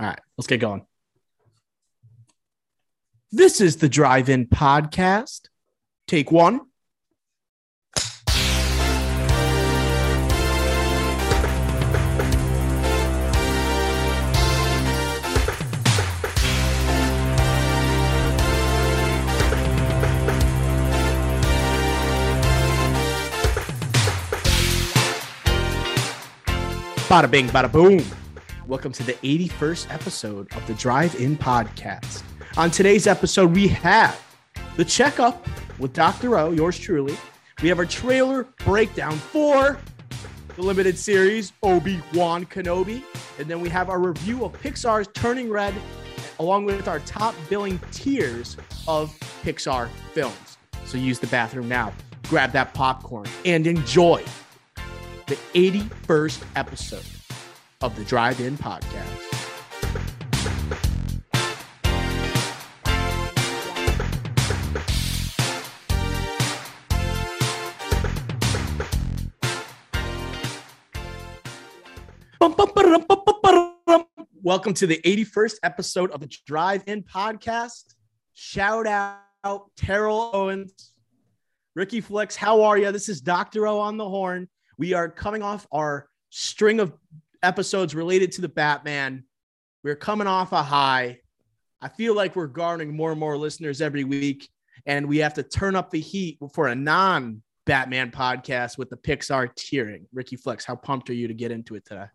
All right, let's get going. This is the Drive In Podcast. Take one. Bada bing, bada boom. Welcome to the 81st episode of the Drive In Podcast. On today's episode, we have the checkup with Dr. O, yours truly. We have our trailer breakdown for the limited series Obi Wan Kenobi. And then we have our review of Pixar's Turning Red, along with our top billing tiers of Pixar films. So use the bathroom now, grab that popcorn, and enjoy the 81st episode of the Drive In Podcast. Welcome to the 81st episode of the Drive In Podcast. Shout out Terrell Owens, Ricky Flex. How are you? This is Dr. O on the horn. We are coming off our string of episodes related to the Batman. We're coming off a high. I feel like we're garnering more and more listeners every week, and we have to turn up the heat for a non Batman podcast with the Pixar tiering. Ricky Flex, how pumped are you to get into it today?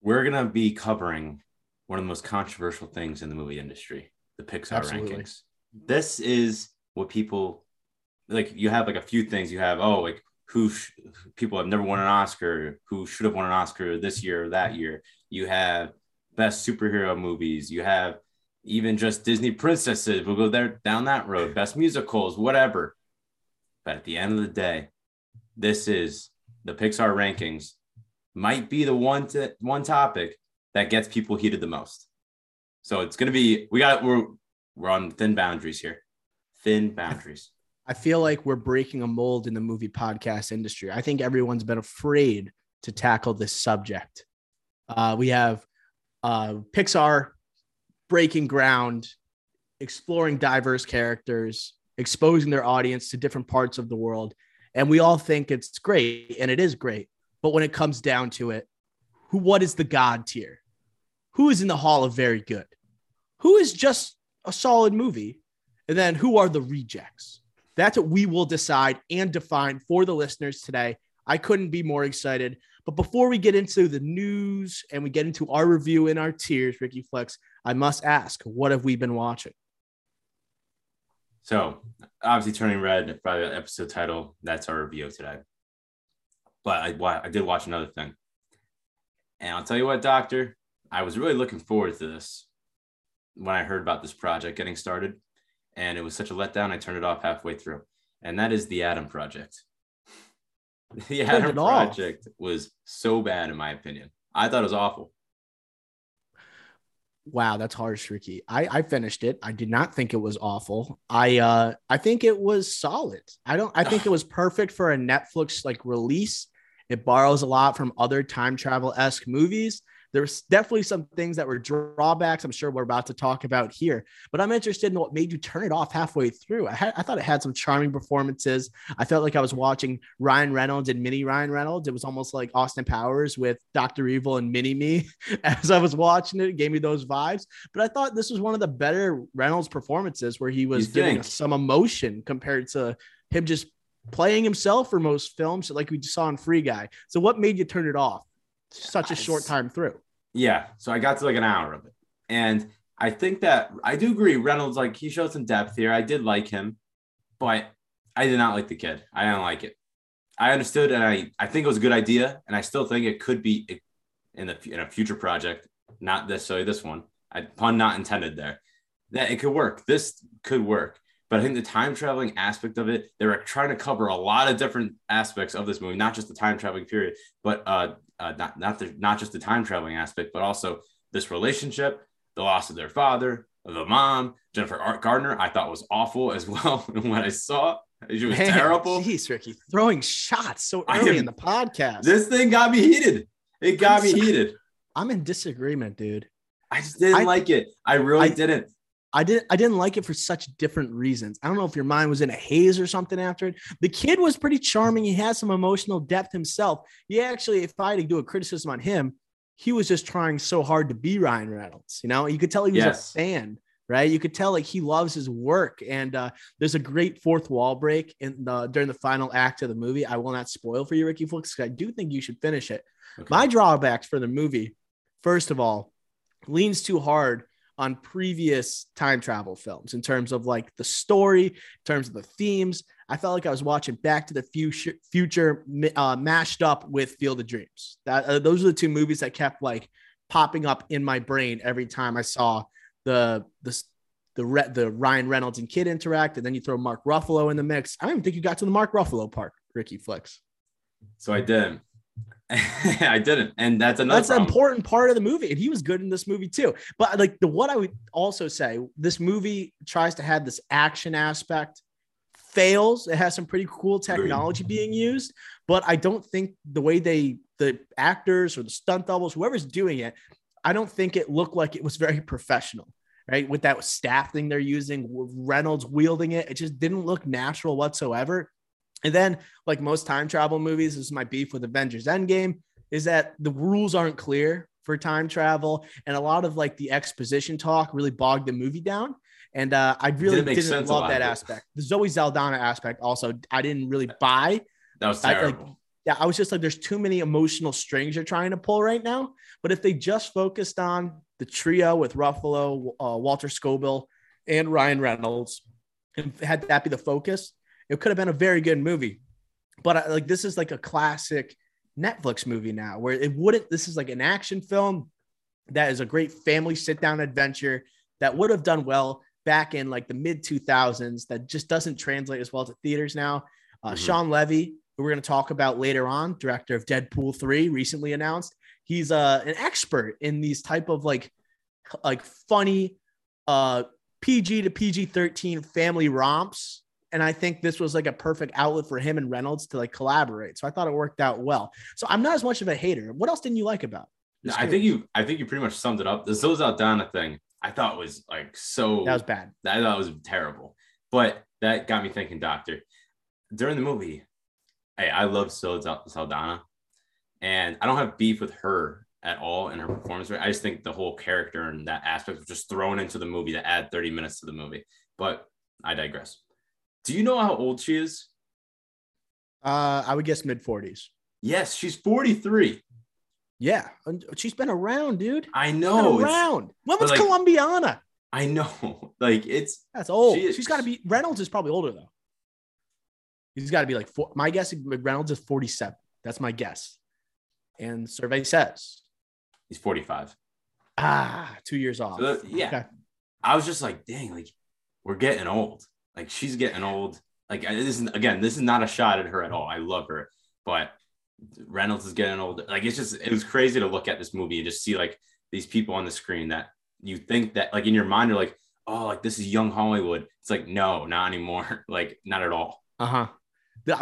We're going to be covering one of the most controversial things in the movie industry the Pixar Absolutely. rankings. This is what people like. You have like a few things. You have, oh, like who sh- people have never won an Oscar, who should have won an Oscar this year or that year. You have best superhero movies. You have even just Disney princesses. We'll go there down that road. Best musicals, whatever. But at the end of the day, this is the Pixar rankings. Might be the one to, one topic that gets people heated the most. So it's gonna be we got we're we're on thin boundaries here. Thin boundaries. I feel like we're breaking a mold in the movie podcast industry. I think everyone's been afraid to tackle this subject. Uh, we have uh, Pixar breaking ground, exploring diverse characters, exposing their audience to different parts of the world. And we all think it's great, and it is great. But when it comes down to it, who what is the God tier? Who is in the hall of very good? Who is just a solid movie? And then who are the rejects? That's what we will decide and define for the listeners today. I couldn't be more excited. But before we get into the news and we get into our review and our tiers, Ricky Flex, I must ask, what have we been watching? So obviously, turning red, probably the episode title. That's our review today. But I, I did watch another thing, and I'll tell you what, Doctor, I was really looking forward to this when I heard about this project getting started, and it was such a letdown. I turned it off halfway through, and that is the Adam Project. the Adam it off. Project was so bad, in my opinion. I thought it was awful. Wow, that's harsh, Ricky. I, I finished it. I did not think it was awful. I uh I think it was solid. I don't I think it was perfect for a Netflix like release. It borrows a lot from other time travel esque movies. There's definitely some things that were drawbacks. I'm sure we're about to talk about here, but I'm interested in what made you turn it off halfway through. I, had, I thought it had some charming performances. I felt like I was watching Ryan Reynolds and Mini Ryan Reynolds. It was almost like Austin Powers with Dr. Evil and Mini Me as I was watching it. It gave me those vibes. But I thought this was one of the better Reynolds performances where he was You giving us some emotion compared to him just playing himself for most films, like we saw in Free Guy. So, what made you turn it off? Such a short time through. Yeah. So I got to like an hour of it. And I think that I do agree. Reynolds, like, he showed some depth here. I did like him, but I did not like the kid. I didn't like it. I understood and I, I think it was a good idea. And I still think it could be in, the, in a future project, not necessarily this one. I, pun not intended there. That it could work. This could work. But I think the time traveling aspect of it, they were trying to cover a lot of different aspects of this movie, not just the time traveling period, but uh, uh, not not the not just the time traveling aspect, but also this relationship, the loss of their father, the mom, Jennifer Art Gardner. I thought was awful as well. And when I saw, she was Man, terrible. Jeez, Ricky, throwing shots so early am- in the podcast. This thing got me heated. It got me I'm so- heated. I'm in disagreement, dude. I just didn't I- like it. I really I- didn't. I didn't I didn't like it for such different reasons. I don't know if your mind was in a haze or something after it. The kid was pretty charming. He has some emotional depth himself. He actually, if I had to do a criticism on him, he was just trying so hard to be Ryan Reynolds. You know, you could tell he was Yes. a fan, right? You could tell like he loves his work. And uh, there's a great fourth wall break in the during the final act of the movie. I will not spoil for you, Ricky Flix, 'cause I do think you should finish it. Okay. My drawbacks for the movie, first of all, leans too hard on previous time travel films in terms of like the story, in terms of the themes. I felt like I was watching Back to the Future, future uh, mashed up with Field of Dreams. That uh, those are the two movies that kept like popping up in my brain every time I saw the the the, the Ryan Reynolds and Kid interact, and then you throw Mark Ruffalo in the mix. I don't even think you got to the Mark Ruffalo part, Ricky Flicks. So I didn't. I didn't, and that's another. That's an important part of the movie, and he was good in this movie too. But like the what I would also say, this movie tries to have this action aspect, fails. It has some pretty cool technology being used, but I don't think the way they the actors or the stunt doubles, whoever's doing it, I don't think it looked like it was very professional. Right, with that staff thing they're using, Reynolds wielding it, it just didn't look natural whatsoever. And then, like most time travel movies, this is my beef with Avengers Endgame, is that the rules aren't clear for time travel. And a lot of like the exposition talk really bogged the movie down. And uh, I really Didn't didn't, love that aspect. The Zoe Saldana aspect also, I didn't really buy. That was I, like, terrible. yeah, I was just like, there's too many emotional strings you're trying to pull right now. But if they just focused on the trio with Ruffalo, uh, Walter Scobell, and Ryan Reynolds, and had that be the focus, it could have been a very good movie. But I, like, this is like a classic Netflix movie now, where it wouldn't. This is like an action film that is a great family sit down adventure that would have done well back in like the mid 2000s. That just doesn't translate as well to theaters now. Uh, Mhm. Shawn Levy, who we're going to talk about later on, director of Deadpool 3, recently announced he's uh, an expert in these type of like like funny uh, PG to PG 13 family romps. And I think this was like a perfect outlet for him and Reynolds to like collaborate. So I thought it worked out well. So I'm not as much of a hater. What else didn't you like about? No, I think you. I think you pretty much summed it up. The Zoe thing, I thought was like so. that was bad. I thought it was terrible. But that got me thinking, Doctor. During the movie, hey, I love Zoe Sal- Saldana, and I don't have beef with her at all in her performance. I just think the whole character and that aspect was just thrown into the movie to add 30 minutes to the movie. But I digress. Do you know how old she is? Uh, I would guess mid 40s. Yes, she's 43. Yeah. She's been around, dude. I know. around. When was like- Columbiana? I know. Like it's That's old. She She's got to be. Reynolds is probably older though. He's got to be like four. My guess, is Reynolds is 47. That's my guess. And survey says, he's 45. ah, two years off. So, yeah. Okay. I was just like, dang, like we're getting old. Like she's getting old. Like this is again, this is not a shot at her at all. I love her, but Reynolds is getting old. Like it's just it was crazy to look at this movie and just see like these people on the screen that you think that like in your mind you're like, oh, like this is young Hollywood. It's like no, not anymore. like not at all. Uh huh.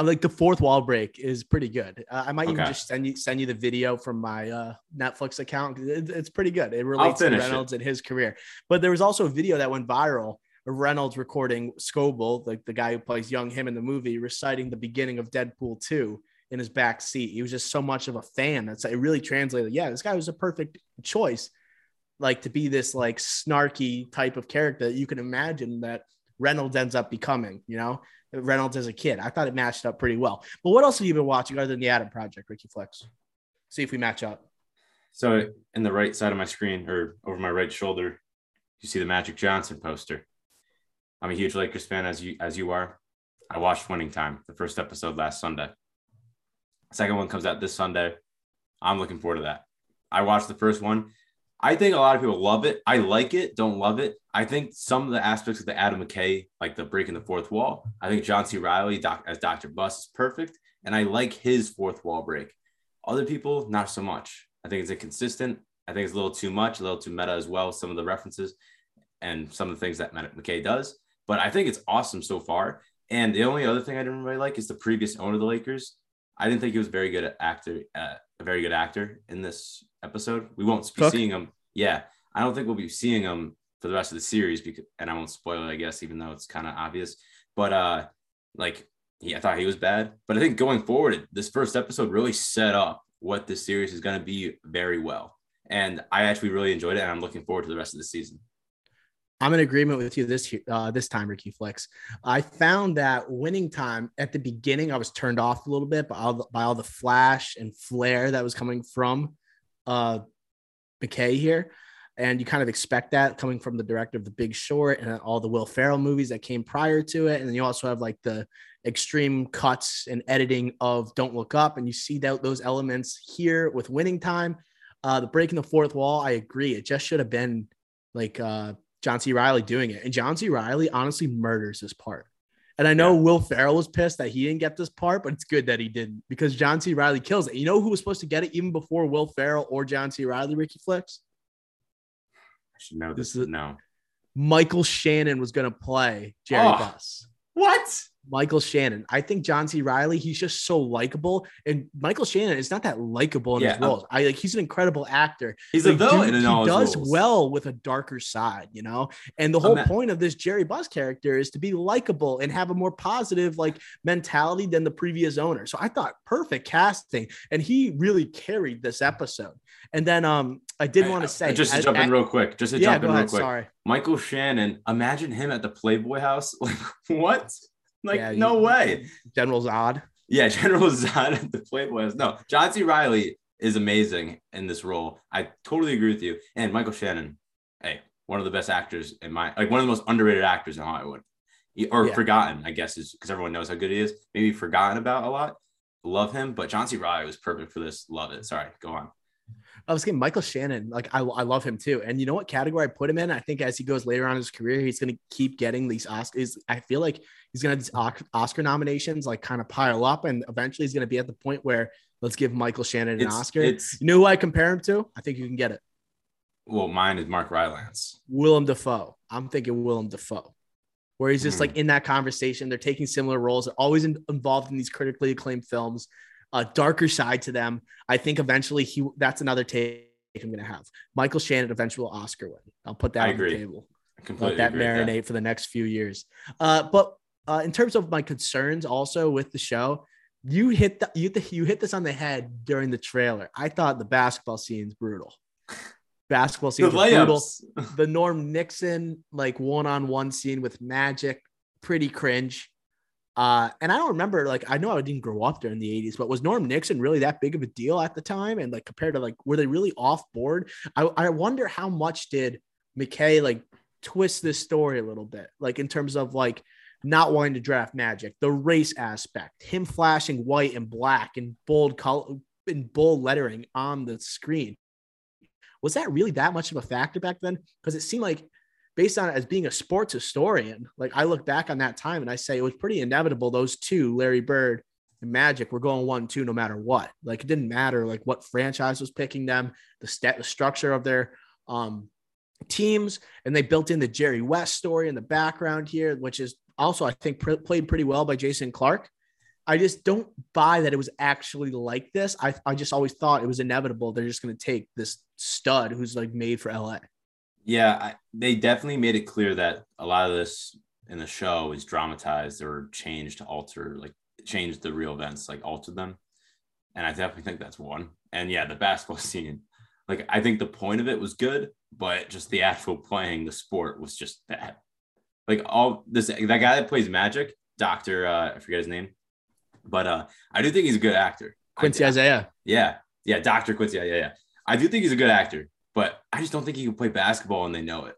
Like the fourth wall break is pretty good. Uh, I might even just send you send you the video from my uh, Netflix account. It, it's pretty good. It relates to finish it. Reynolds and his career. But there was also a video that went viral Reynolds recording Scobell, like the guy who plays young him in the movie, reciting the beginning of Deadpool 2 in his back seat. He was just so much of a fan. That's it really translated. Yeah, this guy was a perfect choice, like to be this like snarky type of character that you can imagine that Reynolds ends up becoming, you know, Reynolds as a kid. I thought it matched up pretty well. But what else have you been watching other than the Adam Project, Ricky Flex? See if we match up. So in the right side of my screen or over my right shoulder, you see the Magic Johnson poster. I'm a huge Lakers fan as you as you are. I watched Winning Time, the first episode last Sunday. Second one comes out this Sunday. I'm looking forward to that. I watched the first one. I think a lot of people love it. I like it, don't love it. I think some of the aspects of the Adam McKay, like the breaking the fourth wall, I think John C. Reilly doc, as Dr. Buss is perfect. And I like his fourth wall break. Other people, not so much. I think it's inconsistent. I think it's a little too much, a little too meta as well, some of the references and some of the things that McKay does. But I think it's awesome so far. And the only other thing I didn't really like is the previous owner of the Lakers. I didn't think he was very good at actor, uh, a very good actor in this episode. We won't be Cooke? seeing him. Yeah, I don't think we'll be seeing him for the rest of the series because, and I won't spoil it, I guess, even though it's kind of obvious. But uh, like, yeah, I thought he was bad, but I think going forward, this first episode really set up what this series is going to be very well, and I actually really enjoyed it, and I'm looking forward to the rest of the season. I'm in agreement with you this uh, this time, Ricky Flex. I found that winning time at the beginning, I was turned off a little bit by all the, by all the flash and flare that was coming from uh, McKay here, and you kind of expect that coming from the director of The Big Short and all the Will Ferrell movies that came prior to it, and then you also have like the extreme cuts and editing of Don't Look Up, and you see that those elements here with Winning Time. Uh, the breaking the fourth wall, I agree. It just should have been like. Uh, John C. Reilly doing it. And John C. Reilly honestly murders this part. And I know yeah. Will Ferrell was pissed that he didn't get this part, but it's good that he didn't because John C. Reilly kills it. You know who was supposed to get it even before Will Ferrell or John C. Reilly, Ricky Flicks? I should know this. this is, no. Michael Shannon was going to play Jerry oh, Buss. What? Michael Shannon. I think John C. Reilly, he's just so likable. And Michael Shannon is not that likable in yeah, his roles. I like he's an incredible actor. He's like, a villain dude, he does roles. well with a darker side, you know? And the whole point of this Jerry Buss character is to be likable and have a more positive like mentality than the previous owner. So I thought perfect casting. And he really carried this episode. And then um I did want to say just to jump in real quick, just to yeah, jump in real ahead, quick. Sorry. Michael Shannon, imagine him at the Playboy house. Like what? Like, yeah, no way. General Zod. Yeah, General Zod at the Playboy. No, John C. Reilly is amazing in this role. I totally agree with you. And Michael Shannon, hey, one of the best actors in my like one of the most underrated actors in Hollywood. Or yeah. forgotten, I guess, is because everyone knows how good he is. Maybe forgotten about a lot. Love him, but John C. Reilly was perfect for this. Love it. Sorry, go on. I was getting Michael Shannon. Like I, I love him too. And you know what category I put him in? I think as he goes later on in his career, he's going to keep getting these Oscars. I feel like he's going to have these Oscar nominations like kind of pile up, and eventually he's going to be at the point where let's give Michael Shannon an it's, Oscar. It's, you know who I compare him to? I think you can get it. Well, mine is Mark Rylance. Willem Dafoe. I'm thinking Willem Dafoe, where he's just mm. like in that conversation. They're taking similar roles. They're always in, involved in these critically acclaimed films. A darker side to them. I think eventually he that's another take I'm going to have. Michael Shannon eventual Oscar win. I'll put that I on agree. the table. I completely Let that marinate that. for the next few years. Uh, but uh, in terms of my concerns, also with the show, you hit the, you, the, you hit this on the head during the trailer. I thought the basketball scene's brutal. Basketball scene brutal. The Norm Nixon like one on one scene with Magic, pretty cringe. Uh, and I don't remember, like, I know I didn't grow up during the 80s, but was Norm Nixon really that big of a deal at the time? And like, compared to like, were they really off board? I, I wonder how much did McKay like twist this story a little bit, like, in terms of like not wanting to draft Magic, the race aspect, him flashing white and black and bold color in bold lettering on the screen. Was that really that much of a factor back then? Because it seemed like based on it as being a sports historian, like I look back on that time and I say it was pretty inevitable. Those two, Larry Bird and Magic, were going one, two, no matter what. Like it didn't matter like what franchise was picking them, the stat, the structure of their um, teams, and they built in the Jerry West story in the background here, which is also I think pr- played pretty well by Jason Clarke. I just don't buy that it was actually like this. I, I just always thought it was inevitable. They're just going to take this stud who's like made for LA. Yeah, I, they definitely made it clear that a lot of this in the show is dramatized or changed to alter, like changed the real events, like altered them. And I definitely think that's one. And yeah, the basketball scene, like I think the point of it was good, but just the actual playing the sport was just bad. Like all this, that guy that plays Magic, Doctor, uh, I forget his name, but uh, I do think he's a good actor. Quincy I, Isaiah. Yeah, yeah, Doctor Quincy. Yeah, yeah. I do think he's a good actor but I just don't think he can play basketball and they know it.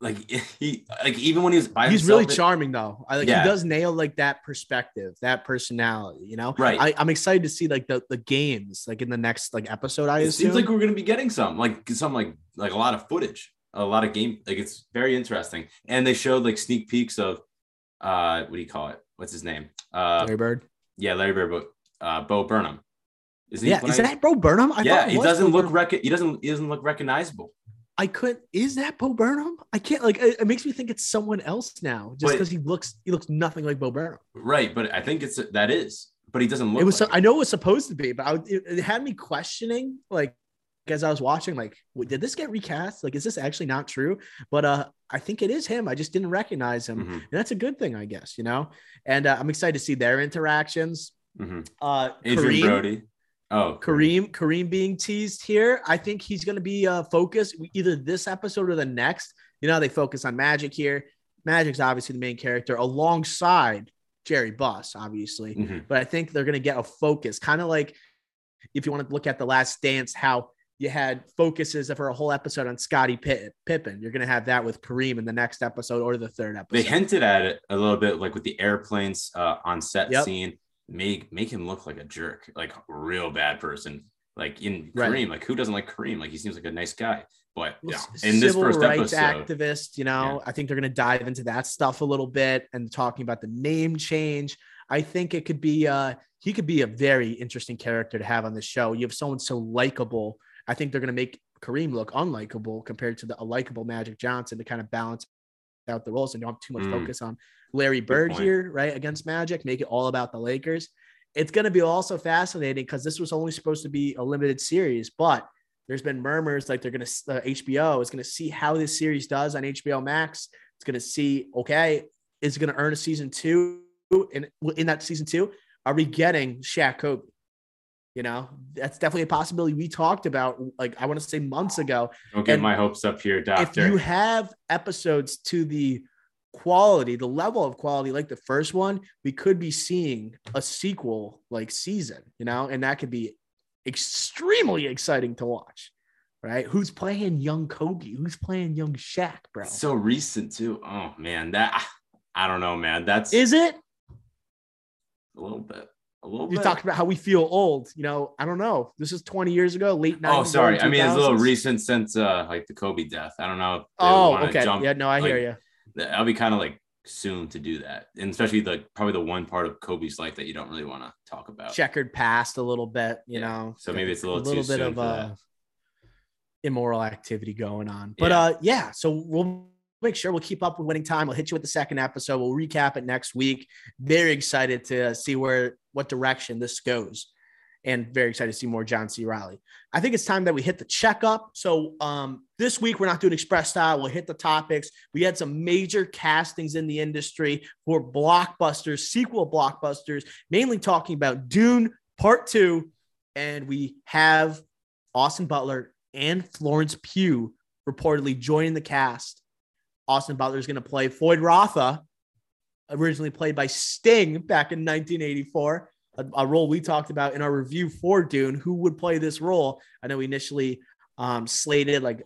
Like he, like even when he's by he's himself, really charming though. I like yeah. he does nail like that perspective, that personality. You know, right? I, am excited to see like the the games like in the next like episode. I it assume. seems like we're gonna be getting some like some like like a lot of footage, a lot of game. Like it's very interesting, and they showed like sneak peeks of uh what do you call it? What's his name? Uh, Larry Bird. Yeah, Larry Bird, but uh, Bo Burnham. Is yeah, is that Bo Burnham? I yeah, he doesn't Bo look rec- he doesn't he doesn't look recognizable. I couldn't. Is that Bo Burnham? I can't. Like, it, it makes me think it's someone else now, just because he looks he looks nothing like Bo Burnham. Right, but I think it's that is, but he doesn't look. It was. Like I know it was supposed to be, but I, it, it had me questioning. Like, as I was watching, like, did this get recast? Like, is this actually not true? But uh, I think it is him. I just didn't recognize him, Mhm. and that's a good thing, I guess. You know, and uh, I'm excited to see their interactions. Mhm. Uh, Adrien Kareem, Brody. Oh, Kareem, Kareem being teased here. I think he's going to be uh, focused either this episode or the next. You know, they focus on Magic here. Magic's obviously the main character alongside Jerry Buss, obviously. Mhm. But I think they're going to get a focus, kind of like if you want to look at the Last Dance, how you had focuses for a whole episode on Scottie Pitt, Pippen. You're going to have that with Kareem in the next episode or the third episode. They hinted at it a little bit, like with the airplanes uh, on set Yep. scene. Make make him look like a jerk, like a real bad person. Like in Right. Kareem, like who doesn't like Kareem? Like he seems like a nice guy, but yeah, in this civil first rights episode, activist, you know, I think they're going to dive into that stuff a little bit and talking about the name change. I think it could be uh he could be a very interesting character to have on the show. You have someone so likable. I think they're going to make Kareem look unlikable compared to the a likable Magic Johnson to kind of balance out the roles and don't have too much Mm. focus on Larry Bird here, right? Against Magic, make it all about the Lakers. It's going to be also fascinating because this was only supposed to be a limited series, but there's been murmurs like they're going to uh, HBO is going to see how this series does on HBO Max. It's going to see okay, is it going to earn a season two? And in that season two, are we getting Shaq Kobe? You know, that's definitely a possibility we talked about. Like I want to say months ago. don't get and my hopes up here, Doctor. If you have episodes to the quality, the level of quality like the first one, we could be seeing a sequel like season. You know, and that could be extremely exciting to watch. Right? Who's playing young Kobe? Who's playing young Shaq, bro? So recent too. Oh man, that I don't know, man. That's Is it? a little bit, a little You bit. talked about how we feel old. You know, I don't know. This is 20 years ago, late 90s. Oh, sorry. I mean, it's a little recent since uh like the Kobe death. I don't know. If Oh, okay. Jump. yeah, no, I hear you. I'll be kind of like soon to do that, and especially the probably the one part of Kobe's life that you don't really want to talk about. Checkered past a little bit, you Yeah. know. So maybe it's a little, too bit soon of uh, immoral activity going on. But Yeah. uh, yeah. So we'll make sure we'll keep up with winning time. We'll hit you with the second episode. We'll recap it next week. Very excited to see where what direction this goes. And very excited to see more John C. Reilly. I think it's time that we hit the checkup. So um, this week we're not doing express style. We'll hit the topics. We had some major castings in the industry for blockbusters, sequel blockbusters, mainly talking about Dune Part Two, and we have Austin Butler and Florence Pugh reportedly joining the cast. Austin Butler is going to play Feyd-Rautha, originally played by Sting back in 1984, a, a role we talked about in our review for Dune. Who would play this role? I know we initially um, slated like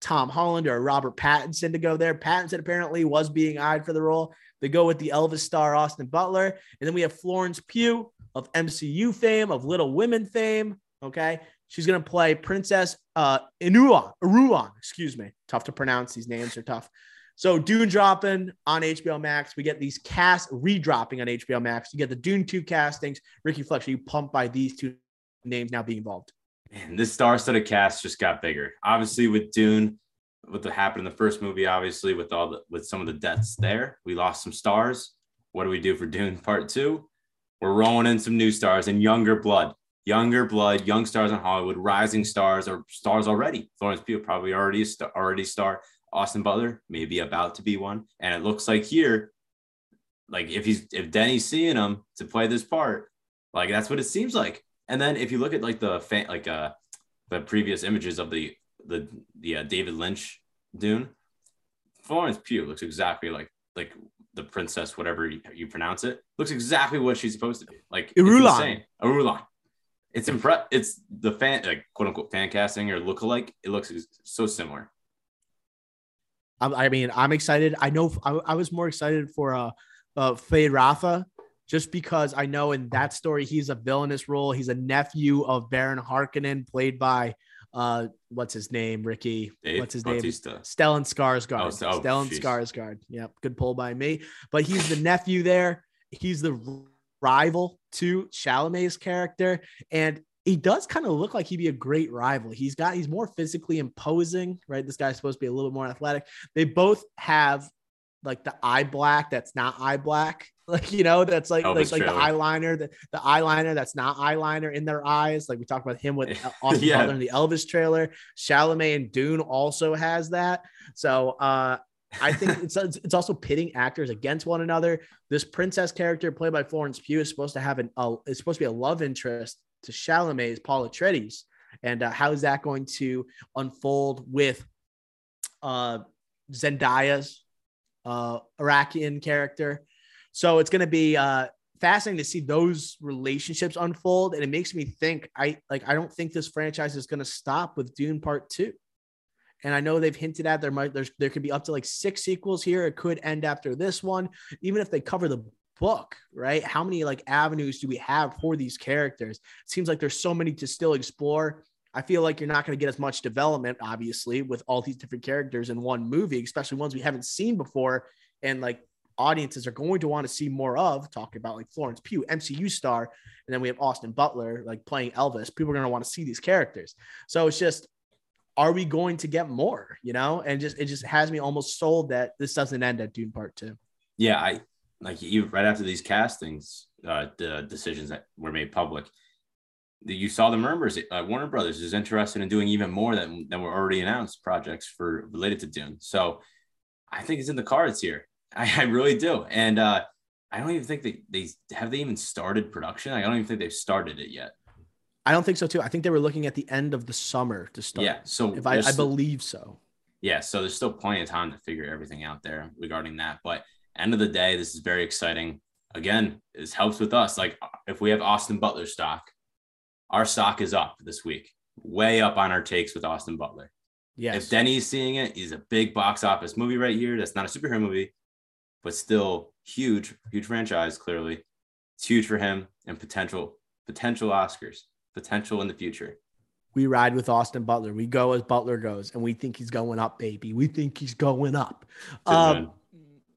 Tom Holland or Robert Pattinson to go there. Pattinson apparently was being eyed for the role. They go with the Elvis star Austin Butler, and then we have Florence Pugh of MCU fame, of Little Women fame. Okay, she's gonna play Princess uh Inuan, Irulan, excuse me. Tough to pronounce. These names are tough. So Dune dropping on HBO Max. We get these cast redropping on HBO Max. You get the Dune 2 castings. Ricky Flex, are you pumped by these two names now being involved? Man, this star-studded cast just got bigger. Obviously, with Dune, with what happened in the first movie, obviously with all the with some of the deaths there, we lost some stars. What do we do for Dune Part Two? We're rolling in some new stars and younger blood, younger blood, young stars in Hollywood, rising stars or stars already. Florence Pugh probably already a star, already star. Austin Butler maybe about to be one, and it looks like here, like if he's if Denny's seeing him to play this part, like that's what it seems like. And then if you look at like the fan, like uh the previous images of the the the uh, David Lynch Dune, Florence Pugh looks exactly like like the princess, whatever you, you pronounce it, looks exactly what she's supposed to be. Like it's Irulan. Irulan. It's impre- It's the fan like quote unquote fan casting or lookalike. It looks so similar. I, I mean, I'm excited. I know I, I was more excited for uh, uh, Feyd-Rautha just because I know in that story he's a villainous role. He's a nephew of Baron Harkonnen, played by uh, what's his name, Ricky? Dave what's his Bautista. name? Stellan Skarsgård. Oh, so- oh, Stellan jeez. Skarsgård. Yep, good pull by me. But he's the nephew there. He's the rival to Chalamet's character, and he does kind of look like he'd be a great rival. He's got he's more physically imposing, right? This guy's supposed to be a little bit more athletic. They both have like the eye black that's not eye black. Like you know, that's like Elvis like, like the eyeliner, the, the eyeliner that's not eyeliner in their eyes. Like we talked about him with Austin Yeah. Butler in the Elvis trailer. Chalamet and Dune also has that. So uh I think it's it's also pitting actors against one another. This princess character played by Florence Pugh is supposed to have an uh, it's supposed to be a love interest to Chalamet's Paul Atreides, and uh, how is that going to unfold with uh, Zendaya's uh, Iraqian character? So it's going to be uh, fascinating to see those relationships unfold, and it makes me think. I like. I don't think this franchise is going to stop with Dune Part Two. And I know they've hinted at there might there's there could be up to like six sequels here. It could end after this one, even if they cover the book, right? How many like avenues do we have for these characters? It seems like there's so many to still explore. I feel like you're not going to get as much development, obviously, with all these different characters in one movie, especially ones we haven't seen before. And like audiences are going to want to see more of talking about like Florence Pugh, MCU star, and then we have Austin Butler like playing Elvis. People are going to want to see these characters. So it's just are we going to get more? You know, and just it just has me almost sold that this doesn't end at Dune Part Two. Yeah, I like you right after these castings, uh, the decisions that were made public. You saw the murmurs. Uh, Warner Brothers is interested in doing even more than than were already announced projects for related to Dune. So I think it's in the cards here. I, I really do, and uh, I don't even think they they have they even started production. I don't even think they've started it yet. I don't think so too. I think they were looking at the end of the summer to start. Yeah, so if I, I believe so. yeah, so there's still plenty of time to figure everything out there regarding that. But end of the day, this is very exciting. Again, this helps with us. Like if we have Austin Butler stock, our stock is up this week, way up on our takes with Austin Butler. Yes. If Denny's seeing it, he's a big box office movie right here. That's not a superhero movie, but still huge, huge franchise. Clearly, it's huge for him and potential potential Oscars, potential in the future. we ride with Austin Butler. We go as Butler goes, and we think he's going up, baby. We think he's going up. Um.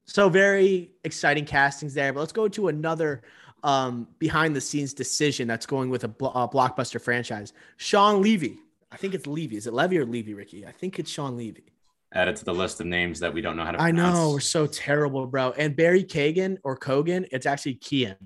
So very exciting castings there. But let's go to another um, behind the scenes decision that's going with a, blo- a blockbuster franchise. Shawn Levy. I think it's Levy. Is it Levy or Levy, Ricky? I think it's Shawn Levy. Added to the list of names that we don't know how to. Pronounce. I know we're so terrible, bro. And Barry Kagan or Kogan, it's actually Kian.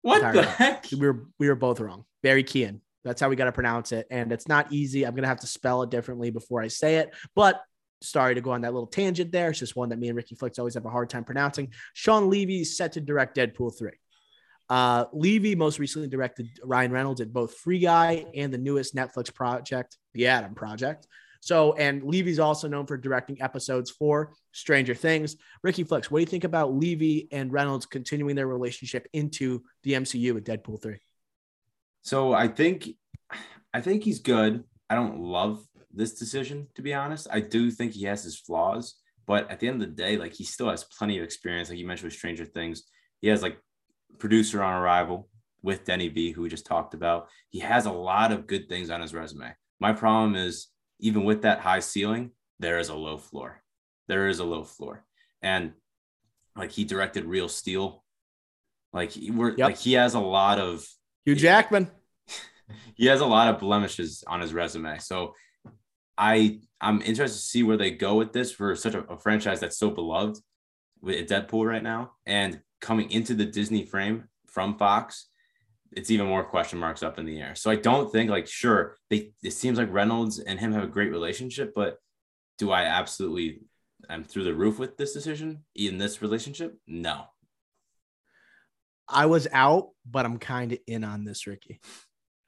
What Sorry. the heck? We were we were both wrong. Barry Kean. That's how we got to pronounce it, and it's not easy. I'm gonna have to spell it differently before I say it. But sorry to go on that little tangent there. It's just one that me and Ricky Flicks always have a hard time pronouncing. Shawn Levy is set to direct Deadpool three. Uh, Levy most recently directed Ryan Reynolds at both Free Guy and the newest Netflix project, The Adam Project. So, and Levy's also known for directing episodes for Stranger Things. Ricky Flicks, what do you think about Levy and Reynolds continuing their relationship into the MCU with Deadpool 3? So I think, I think he's good. I don't love this decision to be honest. I do think he has his flaws, but at the end of the day, like he still has plenty of experience. Like you mentioned with Stranger Things, he has like producer on Arrival with Denny V, who we just talked about. He has a lot of good things on his resume. My problem is even with that high ceiling, there is a low floor. There is a low floor, and like he directed Real Steel. Like he, we're Yep. like he has a lot of Hugh Jackman. he has a lot of blemishes on his resume. So I I'm interested to see where they go with this for such a, a franchise that's so beloved with Deadpool right now and coming into the Disney frame from Fox. It's even more question marks up in the air. So I don't think like sure they it seems like Reynolds and him have a great relationship, but do I absolutely I'm through the roof with this decision in this relationship? No. I was out, but I'm kind of in on this, Ricky.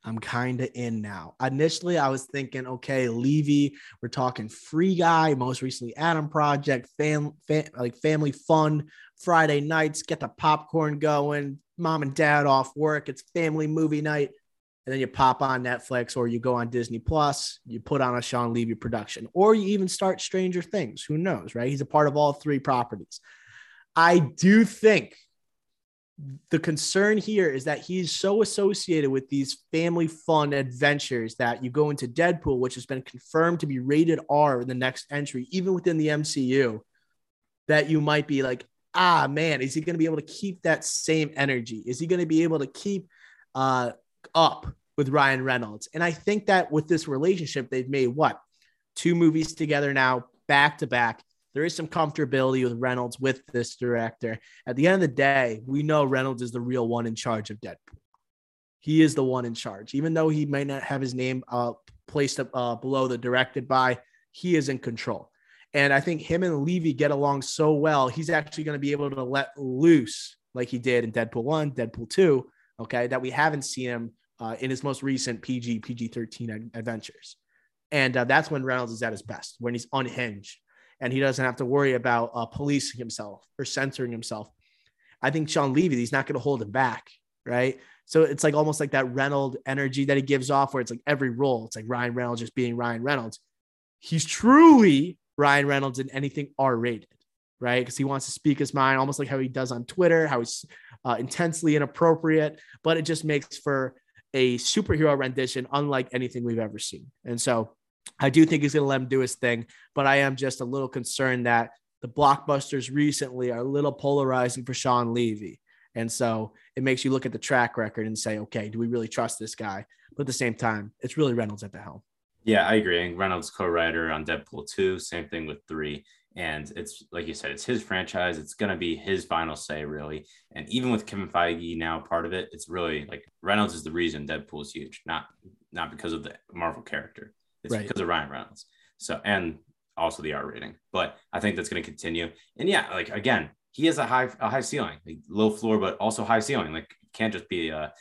I'm kind of in now. Initially, I was thinking, okay, Levy, we're talking Free Guy, most recently Adam Project, fam, fam, like family fun, Friday nights, get the popcorn going, mom and dad off work, it's family movie night. And then you pop on Netflix or you go on Disney Plus, you put on a Shawn Levy production, or you even start Stranger Things. Who knows, right? He's a part of all three properties. I do think the concern here is that he's so associated with these family fun adventures that you go into Deadpool, which has been confirmed to be rated R in the next entry, even within the MCU, that you might be like, ah, man, is he going to be able to keep that same energy? Is he going to be able to keep uh, up with Ryan Reynolds? And I think that with this relationship, they've made what? Two movies together now, back to back. There is some comfortability with Reynolds with this director. At the end of the day, we know Reynolds is the real one in charge of Deadpool. He is the one in charge, even though he might not have his name uh, placed uh, below the directed by. He is in control, and I think him and Levy get along so well. He's actually going to be able to let loose like he did in Deadpool one, Deadpool two. Okay, that we haven't seen him uh, in his most recent PG PG thirteen adventures, and uh, that's when Reynolds is at his best when he's unhinged and he doesn't have to worry about uh, policing himself or censoring himself. I think Shawn Levy, he's not going to hold him back, right? So it's like almost like that Reynolds energy that he gives off, where it's like every role, it's like Ryan Reynolds just being Ryan Reynolds. He's truly Ryan Reynolds in anything R rated, right? Because he wants to speak his mind, almost like how he does on Twitter, how he's uh, intensely inappropriate, but it just makes for a superhero rendition unlike anything we've ever seen. And so I do think he's going to let him do his thing, but I am just a little concerned that the blockbusters recently are a little polarizing for Shawn Levy. And so it makes you look at the track record and say, okay, do we really trust this guy? But at the same time, it's really Reynolds at the helm. Yeah, I agree. And Reynolds co-writer on Deadpool 2, same thing with 3. And it's like you said, it's his franchise. It's going to be his final say, really. And even with Kevin Feige now part of it, it's really like Reynolds is the reason Deadpool is huge, not not because of the Marvel character. It's right. because of Ryan Reynolds. So and also the R rating. But I think that's going to continue. And yeah, like again, he has a high a high ceiling, like low floor, but also high ceiling. Like can't just be a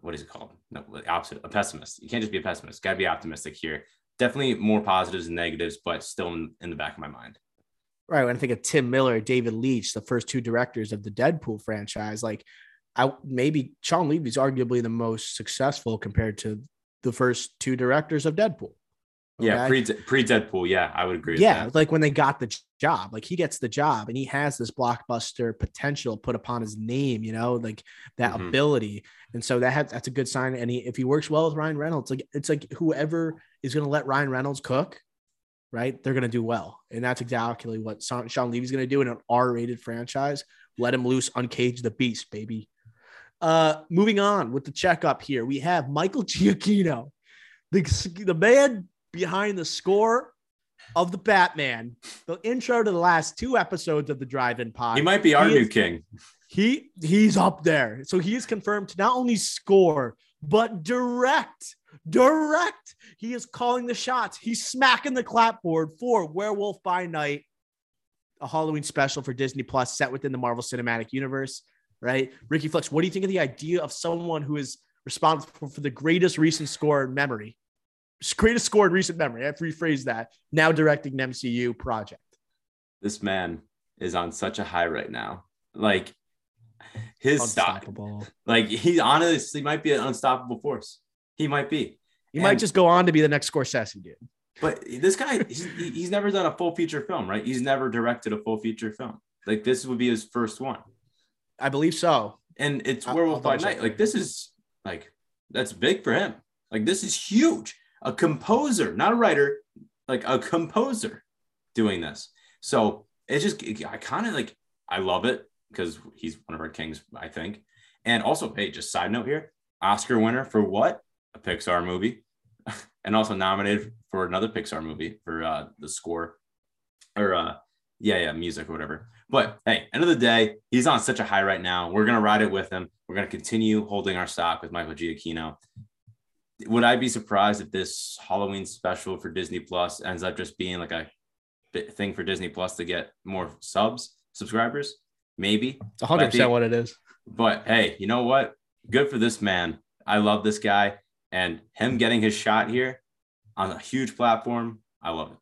what is it called? No, opposite, a pessimist. You can't just be a pessimist. Got to be optimistic here. Definitely more positives and negatives, but still in, in the back of my mind. Right. When I think of Tim Miller, David Leitch, the first two directors of the Deadpool franchise, like I maybe Shawn Levy's arguably the most successful compared to the first two directors of Deadpool. Yeah, pre pre Deadpool. Yeah, I would agree. Yeah, like when they got the job, like he gets the job and he has this blockbuster potential put upon his name. You know, like that mm-hmm. ability, and so that has, that's a good sign. And he, if he works well with Ryan Reynolds, like it's like whoever is going to let Ryan Reynolds cook, right? They're going to do well, and that's exactly what Shawn Levy's going to do in an R-rated franchise. Let him loose, uncage the beast, baby. Uh, moving on with the checkup here, we have Michael Giacchino, the the man behind the score of the Batman, the intro to the last two episodes of the Drive-In Pod. He might be our he new is, king. He he's up there. So he is confirmed to not only score but direct. Direct. He is calling the shots. He's smacking the clapboard for Werewolf by Night, a Halloween special for Disney Plus set within the Marvel Cinematic Universe. Right, Ricky Flex. What do you think of the idea of someone who is responsible for the greatest recent score in memory greatest score in recent memory. I have to rephrase that. Now directing an MCU project. This man is on such a high right now. Like his stock, like he honestly might be an unstoppable force. He might be. He and, might just go on to be the next Scorsese dude. But this guy, he's, he's never done a full feature film, right? He's never directed a full feature film. Like this would be his first one. I believe so. And it's Werewolf by Night. Like this is like that's big for him. Like this is huge a composer, not a writer, like a composer doing this. So it's just, I kind of like, I love it because he's one of our kings, I think. And also, hey, just side note here Oscar winner for what? A Pixar movie. and also nominated for another Pixar movie for uh, the score or, uh, yeah, yeah, music or whatever. But hey, end of the day, he's on such a high right now. We're gonna ride it with him. We're gonna continue holding our stock with Michael Giacchino would I be surprised if this Halloween special for Disney Plus ends up just being like a thing for Disney Plus to get more subs, subscribers? Maybe. It's 100% what it is. But hey, you know what? Good for this man. I love this guy and him getting his shot here on a huge platform. I love it.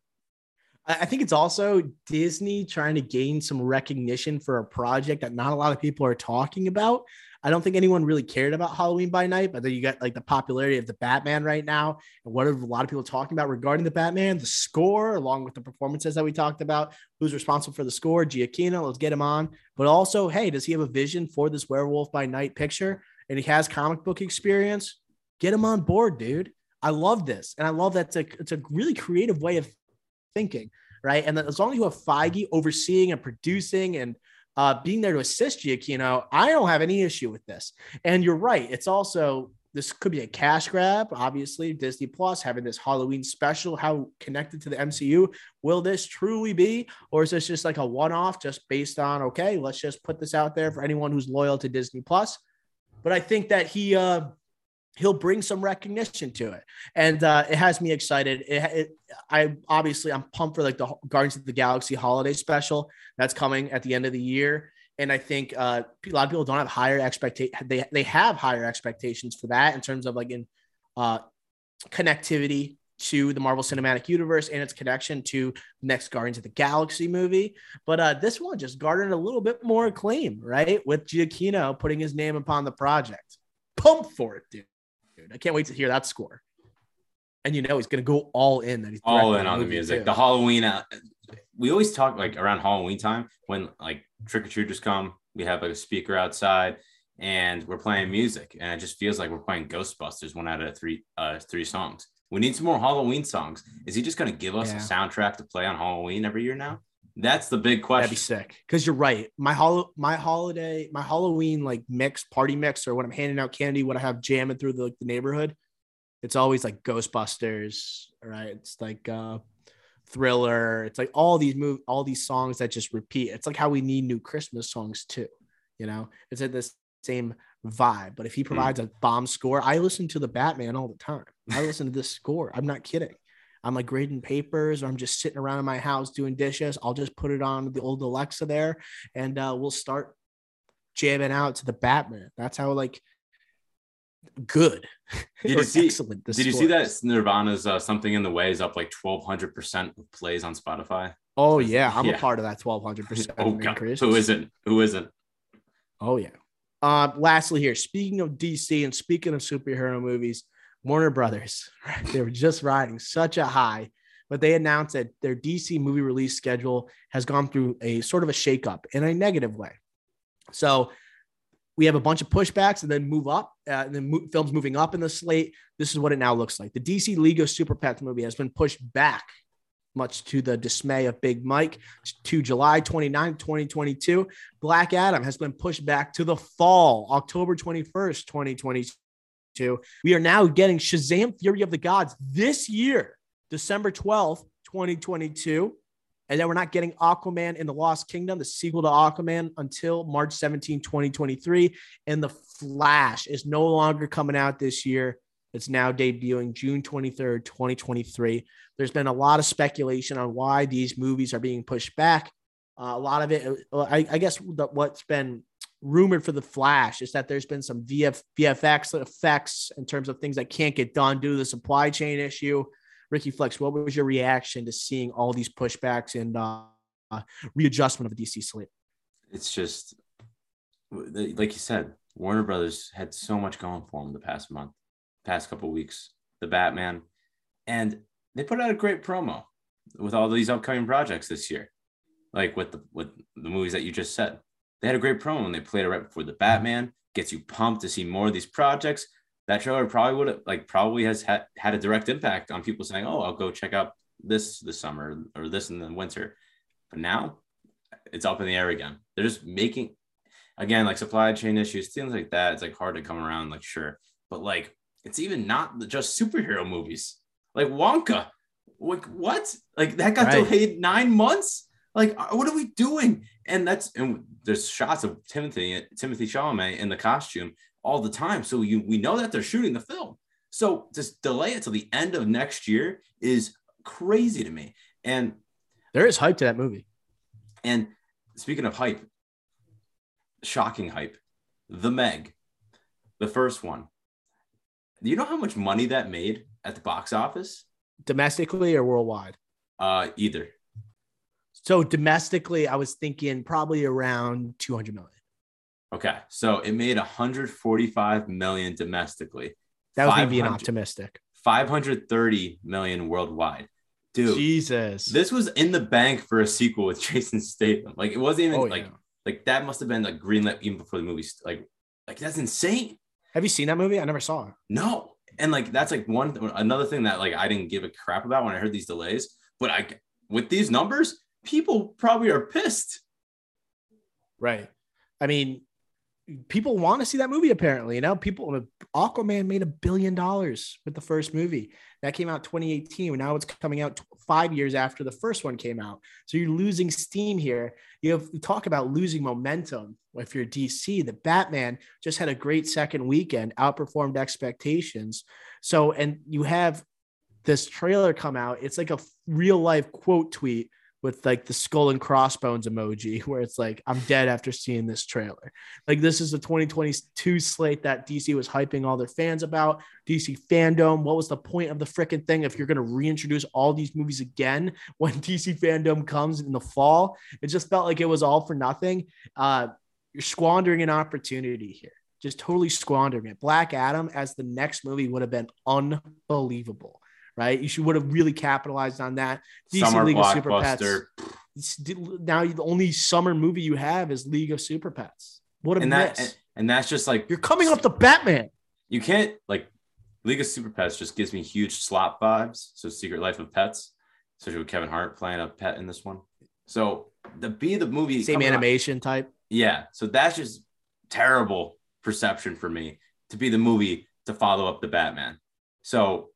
I think it's also Disney trying to gain some recognition for a project that not a lot of people are talking about. I don't think anyone really cared about Halloween by Night, but then you got like the popularity of the Batman right now. And what are a lot of people talking about regarding the Batman? The score, along with the performances that we talked about. Who's responsible for the score? Giacchino. Let's get him on. But also, hey, does he have a vision for this Werewolf by Night picture? And he has comic book experience. Get him on board, dude. I love this, and I love that it's a, it's a really creative way of thinking, right? And as long as you have Feige overseeing and producing and uh, being there to assist Giacchino, I don't have any issue with this. And you're right. It's also this could be a cash grab. Obviously, Disney Plus having this Halloween special. How connected to the MCU will this truly be? Or is this just like a one off just based on, okay, let's just put this out there for anyone who's loyal to Disney Plus? But I think that he, uh, he'll bring some recognition to it and uh, it has me excited it, it, i obviously i'm pumped for like the guardians of the galaxy holiday special that's coming at the end of the year and I think uh, a lot of people don't have higher expectations. They they have higher expectations for that in terms of like in uh, connectivity to the Marvel Cinematic Universe and its connection to next Guardians of the Galaxy movie. But uh, this one just garnered a little bit more acclaim, right? With Giacchino putting his name upon the project. Pump for it, dude. Dude. I can't wait to hear that score. And you know he's going to go all in. That he's all in on the music. Too. The Halloween. Uh, we always talk like around Halloween time when like trick or treaters come. We have like a speaker outside and we're playing music, and it just feels like we're playing Ghostbusters one out of three uh three songs. We need some more Halloween songs. Is he just going to give us yeah. a soundtrack to play on Halloween every year now? That's the big question. That'd be sick. Because you're right. My hol- my holiday, my Halloween like mix, party mix, or when I'm handing out candy, when I have jamming through the, like, the neighborhood, it's always like Ghostbusters, right? It's like uh thriller it's like all these move all these songs that just repeat it's like how we need new christmas songs too you know it's at the same vibe but if he hmm. provides mm. a bomb score i listen to the batman all the time i listen to this score i'm not kidding i'm like grading papers or i'm just sitting around in my house doing dishes i'll just put it on the old alexa there and uh, we'll start jamming out to the batman that's how like good. Did you see? Excellent. Did you see that Nirvana's uh, "Something in the Way" is up like twelve hundred percent of plays on Spotify? Oh yeah, I'm yeah. a part of that twelve hundred percent oh, increase. Who isn't? Who isn't? Oh yeah. Uh, lastly, here, speaking of DC and speaking of superhero movies, Warner Brothers, they were just riding such a high, but they announced that their DC movie release schedule has gone through a sort of a shakeup in a negative way. So we have a bunch of pushbacks and then move up, uh, and then mo- films moving up in the slate. This is what it now looks like. The DC League of Super Pets movie has been pushed back, much to the dismay of Big Mike, to July 29, 2022. Black Adam has been pushed back to the fall, October 21st, 2022. We are now getting Shazam Fury of the Gods this year, December 12th, 2022. And then we're not getting Aquaman in the Lost Kingdom, the sequel to Aquaman, until March 17, 2023. And The Flash is no longer coming out this year. It's now debuting June 23rd, 2023. There's been a lot of speculation on why these movies are being pushed back. Uh, a lot of it, uh, I, I guess, the, what's been rumored for the Flash is that there's been some VF, VFX effects in terms of things that can't get done due to the supply chain issue. Ricky Flex, what was your reaction to seeing all these pushbacks and uh, readjustment of the DC slate? It's just like you said, Warner Brothers had so much going for them the past month, past couple weeks. The Batman, and they put out a great promo with all these upcoming projects this year, like with the with the movies that you just said. They had a great promo and they played it right before the Batman. Gets you pumped to see more of these projects that trailer probably would have like probably has had, had a direct impact on people saying, "Oh, I'll go check out this this summer or this in the winter." But now it's up in the air again. They're just making again like supply chain issues, things like that. It's like hard to come around. Like sure, but like it's even not just superhero movies. Like Wonka, like what? Like that got right. delayed nine months. Like uh, what are we doing? And that's and there's shots of Timothée Timothée Chalamet in the costume all the time. So you we know that they're shooting the film. So just delay it till the end of next year is crazy to me. And there is hype to that movie. And speaking of hype, shocking hype, The Meg, the first one. Do you know how much money that made at the box office? Domestically or worldwide? Uh, either. So domestically, I was thinking probably around 200 million. Okay, so it made 145 million domestically. That was me being optimistic. 530 million worldwide. Dude, Jesus, this was in the bank for a sequel with Jason Statham. Like it wasn't even oh, like yeah. like that must have been like greenlit even before the movie. Like like that's insane. Have you seen that movie? I never saw it. No, and like that's like one another thing that like I didn't give a crap about when I heard these delays. But I with these numbers, people probably are pissed. Right. I mean, people want to see that movie. Apparently, you know, people. Uh, Aquaman made a billion dollars with the first movie that came out 2018. Now it's coming out five years after the first one came out. So you're losing steam here. You have you talk about losing momentum. If you're DC, the Batman just had a great second weekend, outperformed expectations. So, and you have this trailer come out. It's like a real life quote tweet with like the skull and crossbones emoji where it's like i'm dead after seeing this trailer. Like this is the 2022 slate that dc was hyping all their fans about. Dc fandom what was the point of the freaking thing if you're going to reintroduce all these movies again when dc fandom comes in the fall? It just felt like it was all for nothing. Uh you're squandering an opportunity here. Just totally squandering it. Black adam as the next movie would have been unbelievable right? You should would have really capitalized on that. DC Summer League of Super Pets. Now the only summer movie you have is League of Super Pets. What a and miss! That, and, and that's just like you're coming off the Batman. You can't like League of Super Pets just gives me huge slop vibes. So Secret Life of Pets, especially with Kevin Hart playing a pet in this one. So the be the movie same animation type. Yeah. So that's just terrible perception for me to be the movie to follow up the Batman. So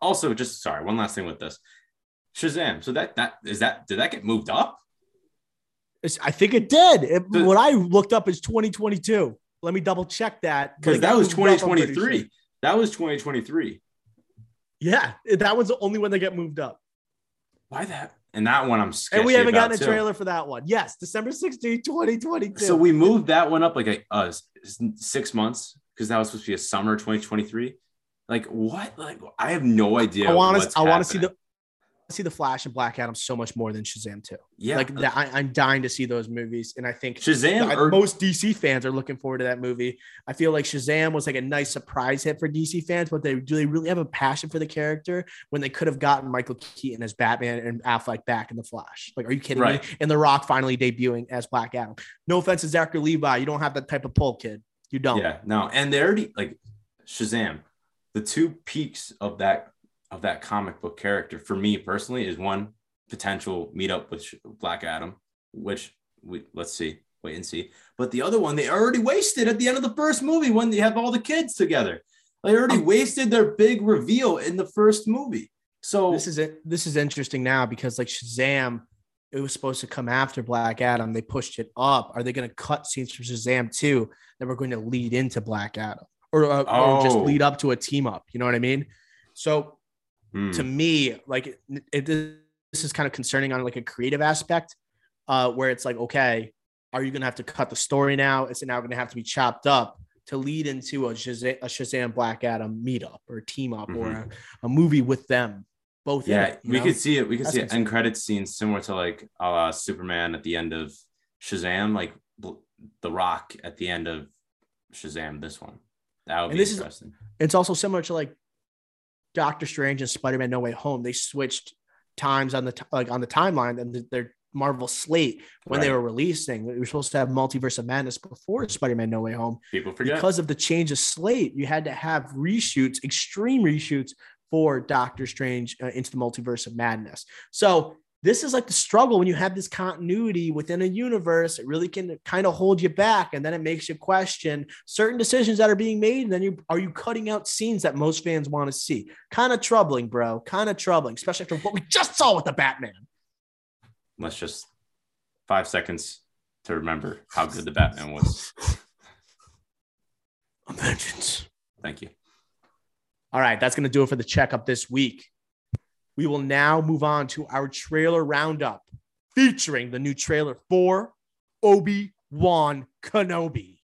also, just sorry, one last thing with this Shazam. So that that is that did that get moved up? It's, I think it did. It, so, what I looked up is 2022. Let me double check that because that was 2023. Sure. That was 2023. Yeah, that was the only one that get moved up. Why that? And that one I'm And we haven't gotten a trailer for that one. Yes, December 16, 2022. So we moved that one up like a uh, six months because that was supposed to be a summer 2023. Like what? Like I have no idea. I want to. I want to see the see the Flash and Black Adam so much more than Shazam too. Yeah, like that, I, am dying to see those movies, and I think Shazam. or, most DC fans are looking forward to that movie. I feel like Shazam was like a nice surprise hit for DC fans, but they do they really have a passion for the character when they could have gotten Michael Keaton as Batman and Affleck back in the Flash? Like, are you kidding right. me? And The Rock finally debuting as Black Adam. No offense to Zachary Levi, you don't have that type of pull, kid. You don't. Yeah, no, and they already like Shazam the two peaks of that of that comic book character for me personally is one potential meetup with Black Adam, which we let's see, wait and see. But the other one they already wasted at the end of the first movie when they have all the kids together. They already um, wasted their big reveal in the first movie. So this is it. This is interesting now because like Shazam, it was supposed to come after Black Adam. They pushed it up. Are they going to cut scenes from Shazam too that we're going to lead into Black Adam? Or, uh, oh. or just oh. lead up to a team up. You know what I mean? So mm. to me, like it, it, this is kind of concerning on like a creative aspect, uh, where it's like, okay, are you going to have to cut the story now? Is it now going to have to be chopped up to lead into a Shazam, a Shazam Black Adam meetup or team up mm-hmm. or a, a, movie with them? Both. Yeah, it, we know? could see it. We could That's see it end credit scenes similar to like uh, Superman at the end of Shazam, like The Rock at the end of Shazam. This one. That would and be this interesting. Is, it's also similar to like Doctor Strange and Spider Man No Way Home. They switched times on the t- like on the timeline and their Marvel slate when right. they were releasing. We were supposed to have Multiverse of Madness before Spider Man No Way Home. People forget because of the change of slate. You had to have reshoots, extreme reshoots for Doctor Strange uh, into the Multiverse of Madness. So this is like the struggle when you have this continuity within a universe. It really can kind of hold you back and then it makes you question certain decisions that are being made and then you are you cutting out scenes that most fans want to see? Kind of troubling bro kind of troubling especially after what we just saw with the batman. Let's just five seconds to remember how good the batman was. A vengeance. Thank you. All right that's going to do it for the checkup this week we will now move on to our trailer roundup featuring the new trailer for Obi Wan Kenobi.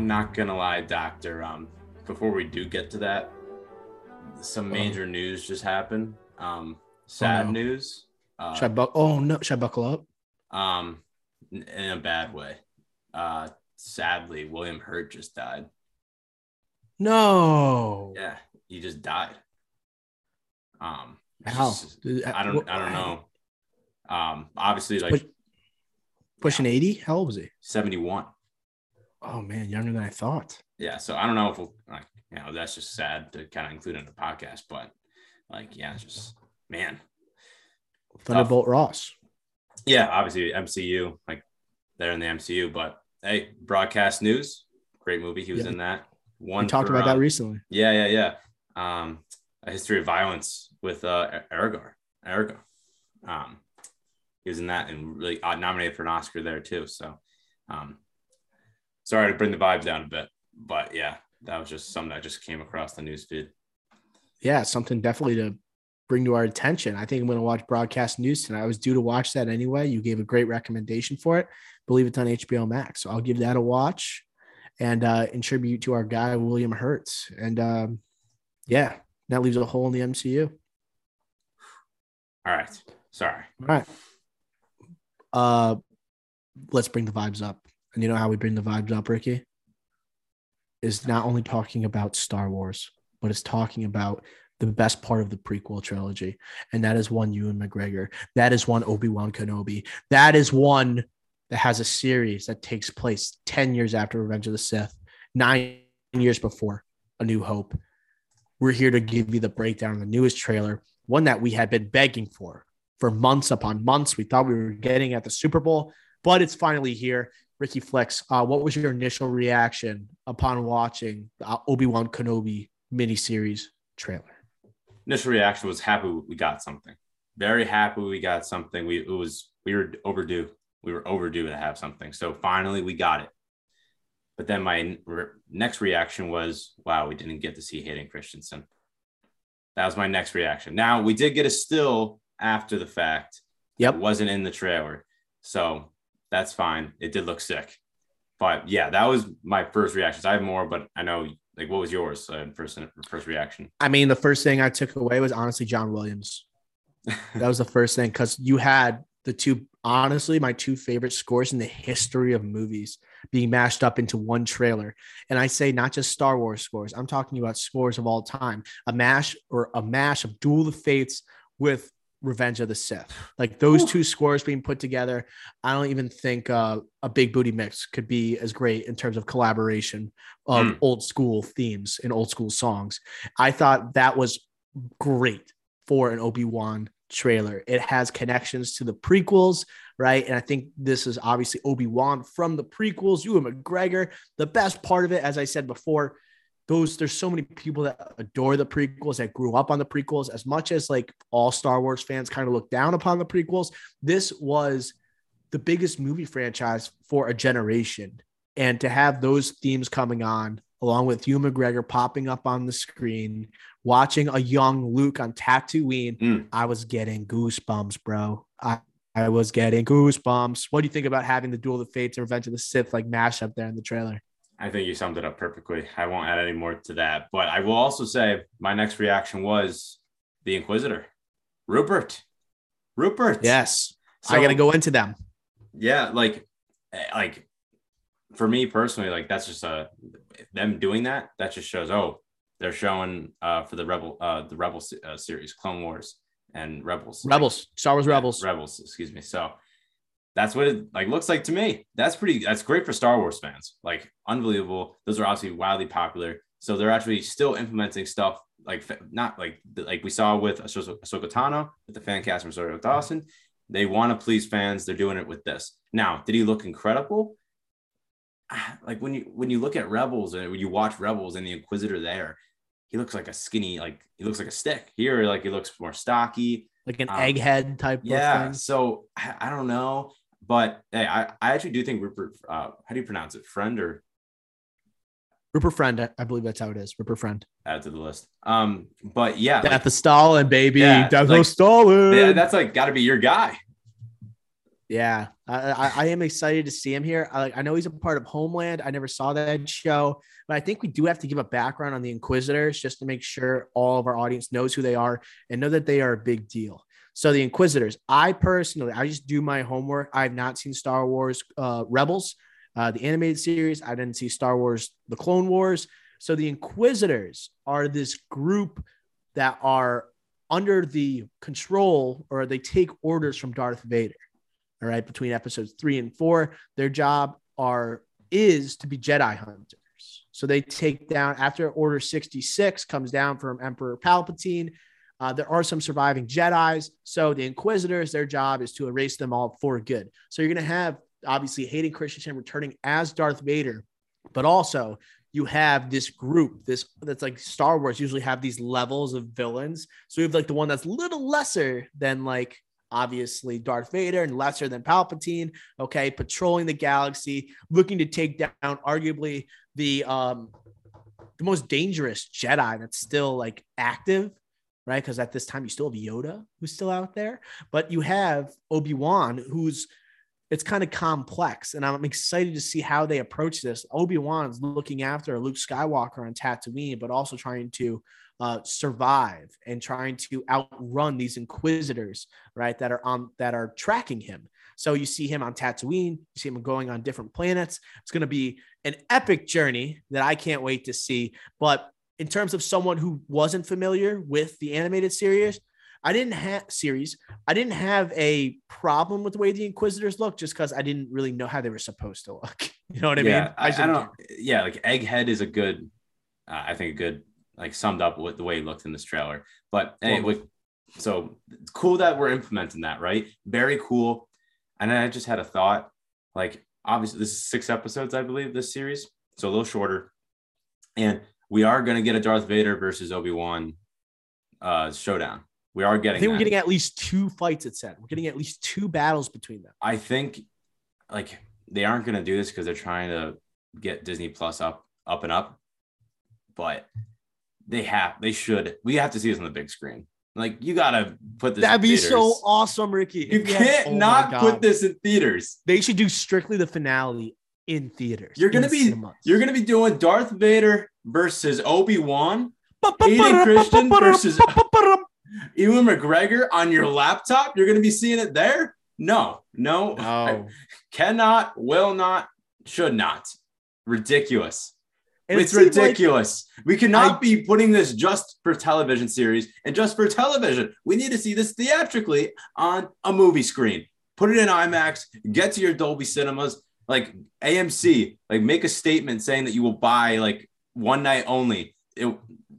I'm not gonna lie, Doctor. Um, before we do get to that, some uh-huh. major news just happened. Um, sad oh, no. news. Uh, should I bu- oh no, should I buckle up? Um, in a bad way. Uh, sadly, William Hurt just died. No. Yeah, he just died. Um, How? I don't I don't know. Um, obviously, like Push- pushing 80? How old was he? 71. Oh man, younger than I thought. Yeah, so I don't know if we'll like you know that's just sad to kind of include in the podcast, but like yeah, it's just man, Thunderbolt Ross. yeah, obviously MCU like they're in the MCU, but hey, broadcast news, great movie. He was Yeah. in that. One We talked for, about that recently. Yeah, yeah, yeah. Um, a history of violence with uh Aragorn. Aragorn. Um, he was in that and really uh, nominated for an Oscar there too. So, um, sorry to bring the vibes down a bit, but yeah, that was just something that just came across the news feed. Yeah, something definitely to bring to our attention. I think I'm going to watch broadcast news tonight. I was due to watch that anyway. You gave a great recommendation for it. believe it's on HBO Max. So I'll give that a watch and uh, in tribute to our guy, William Hertz. And um, yeah, that leaves a hole in the MCU. All right, sorry. All right. Uh, let's bring the vibes up. And you know how we bring the vibes up, Ricky? Is not only talking about Star Wars, but it's talking about the best part of the prequel trilogy. And that is one Ewan McGregor. That is one Obi-Wan Kenobi. That is one that has a series that takes place 10 years after Revenge of the Sith, nine years before A New Hope. We're here to give you the breakdown of the newest trailer, one that we had been begging for for months upon months. We thought we were getting at the Super Bowl, but it's finally here. Ricky Flex, uh, what was your initial reaction upon watching the Obi Wan Kenobi miniseries trailer? Initial reaction was happy we got something. Very happy we got something. We it was we were overdue. We were overdue to have something. So finally we got it. But then my re- next reaction was, wow, we didn't get to see Hayden Christensen. That was my next reaction. Now we did get a still after the fact. Yep. It wasn't in the trailer. So that's fine. It did look sick. But yeah, that was my first reactions. I have more, but I know like what was yours uh, first first reaction? I mean, the first thing I took away was honestly John Williams. That was the first thing because you had the two, honestly, my two favorite scores in the history of movies being mashed up into one trailer. And I say not just Star Wars scores, I'm talking about scores of all time. A mash or a mash of Duel of Fates with Revenge of the Sith. Like those Ooh. two scores being put together, I don't even think uh, a big booty mix could be as great in terms of collaboration of Mm. old school themes and old school songs. I thought that was great for an Obi-Wan trailer. It has connections to the prequels, right? And I think this is obviously Obi-Wan from the prequels, Ewan McGregor. The best part of it, as I said before, those there's so many people that adore the prequels that grew up on the prequels as much as like all Star Wars fans kind of look down upon the prequels. This was the biggest movie franchise for a generation. And to have those themes coming on, along with Ewan McGregor popping up on the screen, watching a young Luke on Tatooine, Mm. I was getting goosebumps, bro. I, I was getting goosebumps. What do you think about having the Duel of the Fates and Revenge of the Sith like mash up there in the trailer? I think you summed it up perfectly. I won't add any more to that. But I will also say my next reaction was the Inquisitor, Rupert. Rupert. Yes. So- I got to go into them. Yeah, like, eh, like for me personally, like that's just a them doing that. That just shows. Oh, they're showing uh for the rebel uh the rebel uh, series, Clone Wars and Rebels. Rebels, Star Wars Rebels. Rebels, excuse me. So that's what it like looks like to me. That's pretty that's great for Star Wars fans. Like unbelievable. Those are obviously wildly popular. So they're actually still implementing stuff like not like like we saw with Ahsoka Ahsoka Tano with the fan cast from Rosario Dawson. They want to please fans. They're doing it with this. Now, did he look incredible? Ah, Like when you when you look at Rebels and when you watch Rebels and the Inquisitor there, he looks like a skinny, like he looks like a stick. Here, like he looks more stocky. Like an Um, egghead type Yeah. of thing. So I, I don't know, but hey, I, I actually do think Rupert. Uh, how do you pronounce it? Friend or Rupert Friend, I- believe that's how it is. Rupert Friend. add to the list. Um, but yeah, Death like, of Stalin, baby. Yeah, Death like- of Stalin. yeah, that's like got to be your guy. Yeah, I, I, I am excited to see him here. I, I know he's a part of Homeland. I never saw that show, but I think we do have to give a background on the Inquisitors just to make sure all of our audience knows who they are and know that they are a big deal. So the Inquisitors, I personally, I just do my homework. I've not seen Star Wars uh, Rebels, uh, the animated series. I didn't see Star Wars, the Clone Wars. So the Inquisitors are this group that are under the control or they take orders from Darth Vader. All right, between episodes three and four, their job are is to be Jedi hunters. So they take down after Order 66 comes down from Emperor Palpatine. Uh, there are some surviving Jedi's. So the Inquisitors, their job is to erase them all for good. So you're going to have obviously Hayden Christensen returning as Darth Vader, but also you have this group, this that's like Star Wars usually have these levels of villains. So you have like the one that's little lesser than like obviously Darth Vader and lesser than Palpatine. Okay, patrolling the galaxy, looking to take down arguably the um the most dangerous Jedi that's still like active, right? Because at this time you still have Yoda who's still out there, but you have Obi Wan who's it's kind of complex, and I'm excited to see how they approach this. Obi Wan's looking after Luke Skywalker on Tatooine, but also trying to uh, survive and trying to outrun these Inquisitors, right? That are on that are tracking him. So you see him on Tatooine, you see him going on different planets. It's going to be an epic journey that I can't wait to see. But in terms of someone who wasn't familiar with the animated series, I didn't have series. I didn't have a problem with the way the Inquisitors look, just because I didn't really know how they were supposed to look. You know what I yeah, mean? I, I, don't. Yeah, like Egghead is a good. Uh, I think a good like summed up with the way he looked in this trailer. But anyway, so it's cool that we're implementing that, right? Very cool. And I just had a thought, like obviously this is six episodes, I believe, this series, so a little shorter, and we are going to get a Darth Vader versus Obi Wan uh, showdown. We are getting. I think that. we're getting at least two fights. It said we're getting at least two battles between them. I think, like they aren't going to do this because they're trying to get Disney Plus up, up and up. But they have, they should. We have to see this on the big screen. Like you gotta put this. That'd be so awesome, Ricky. You can't oh not put this in theaters. They should do strictly the finale in theaters. You're gonna be cinemas. you're gonna be doing Darth Vader versus Obi Wan, Hayden Christian versus Ewan McGregor on your laptop. You're gonna be seeing it there. No, no, no. I cannot, will not, should not. Ridiculous. And it's it ridiculous. Like we cannot I, be putting this just for television series and just for television. We need to see this theatrically on a movie screen. Put it in IMAX, get to your Dolby cinemas, like AMC, like make a statement saying that you will buy like one night only. It,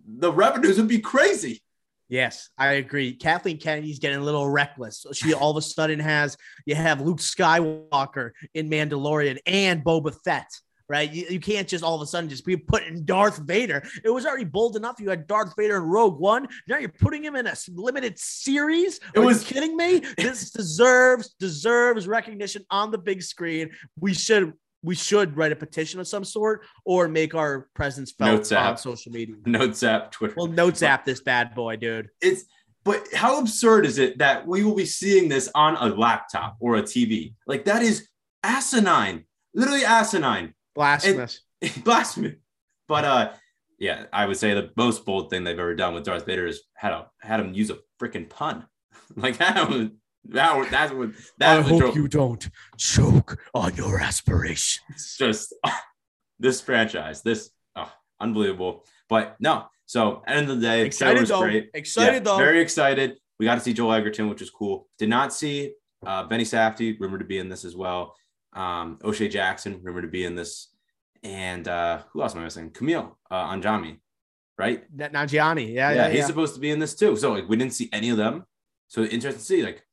the revenues would be crazy. Yes, I agree. Kathleen Kennedy's getting a little reckless. She all of a sudden has you have Luke Skywalker in Mandalorian and Boba Fett right? You, you can't just all of a sudden just be putting Darth Vader. It was already bold enough. You had Darth Vader in Rogue One. Now you're putting him in a limited series. It Are was kidding me. This deserves deserves recognition on the big screen. We should we should write a petition of some sort or make our presence felt Notes on app. social media. Notes app, Twitter. Well, notes app this bad boy, dude. It's but how absurd is it that we will be seeing this on a laptop or a TV? Like that is asinine, literally asinine. Blasphemous. blasphemous. But uh yeah, I would say the most bold thing they've ever done with Darth Vader is had a had him use a freaking pun. like that was that that's what that I hope you don't choke on your aspirations. Just uh, this franchise, this oh, unbelievable. But no, so end of the day, excited though. Great. Excited yeah, though. Very excited. We got to see Joel Edgerton, which is cool. Did not see uh, Benny Safdie, rumored to be in this as well. Um, O'Shea Jackson, rumored to be in this. And uh, who else am I missing? Kumail uh, Nanjiani, right? Nanjiani, yeah, yeah, yeah. He's yeah. supposed to be in this too. So like, we didn't see any of them. So interesting to see like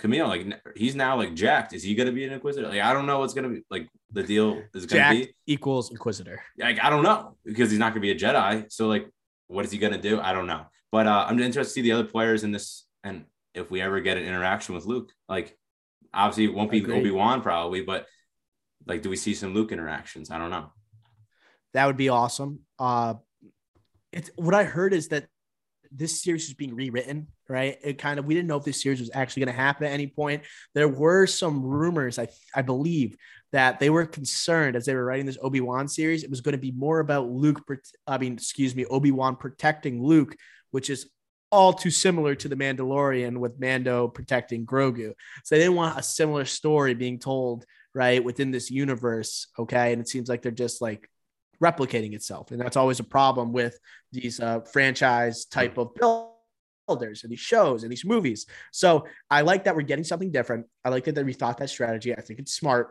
Kumail, like he's now like jacked. Is he gonna be an inquisitor? Like I don't know what's gonna be like the deal is gonna jacked be equals inquisitor. Like I don't know because he's not gonna be a Jedi. So like, what is he gonna do? I don't know. But uh, I'm interested to see the other players in this and if we ever get an interaction with Luke, like Obviously, it won't be Obi Wan probably, but like, do we see some Luke interactions? I don't know. That would be awesome. Uh, it's what I heard is that this series is being rewritten, right? It kind of we didn't know if this series was actually going to happen at any point. There were some rumors, I I believe, that they were concerned as they were writing this Obi Wan series. It was going to be more about Luke. I mean, excuse me, Obi Wan protecting Luke, which is all too similar to the Mandalorian with Mando protecting Grogu. So they didn't want a similar story being told right within this universe. Okay, and it seems like they're just like replicating itself, and that's always a problem with these uh, franchise type of builders and these shows and these movies. So I like that we're getting something different. I like that, that we thought that strategy. I think it's smart.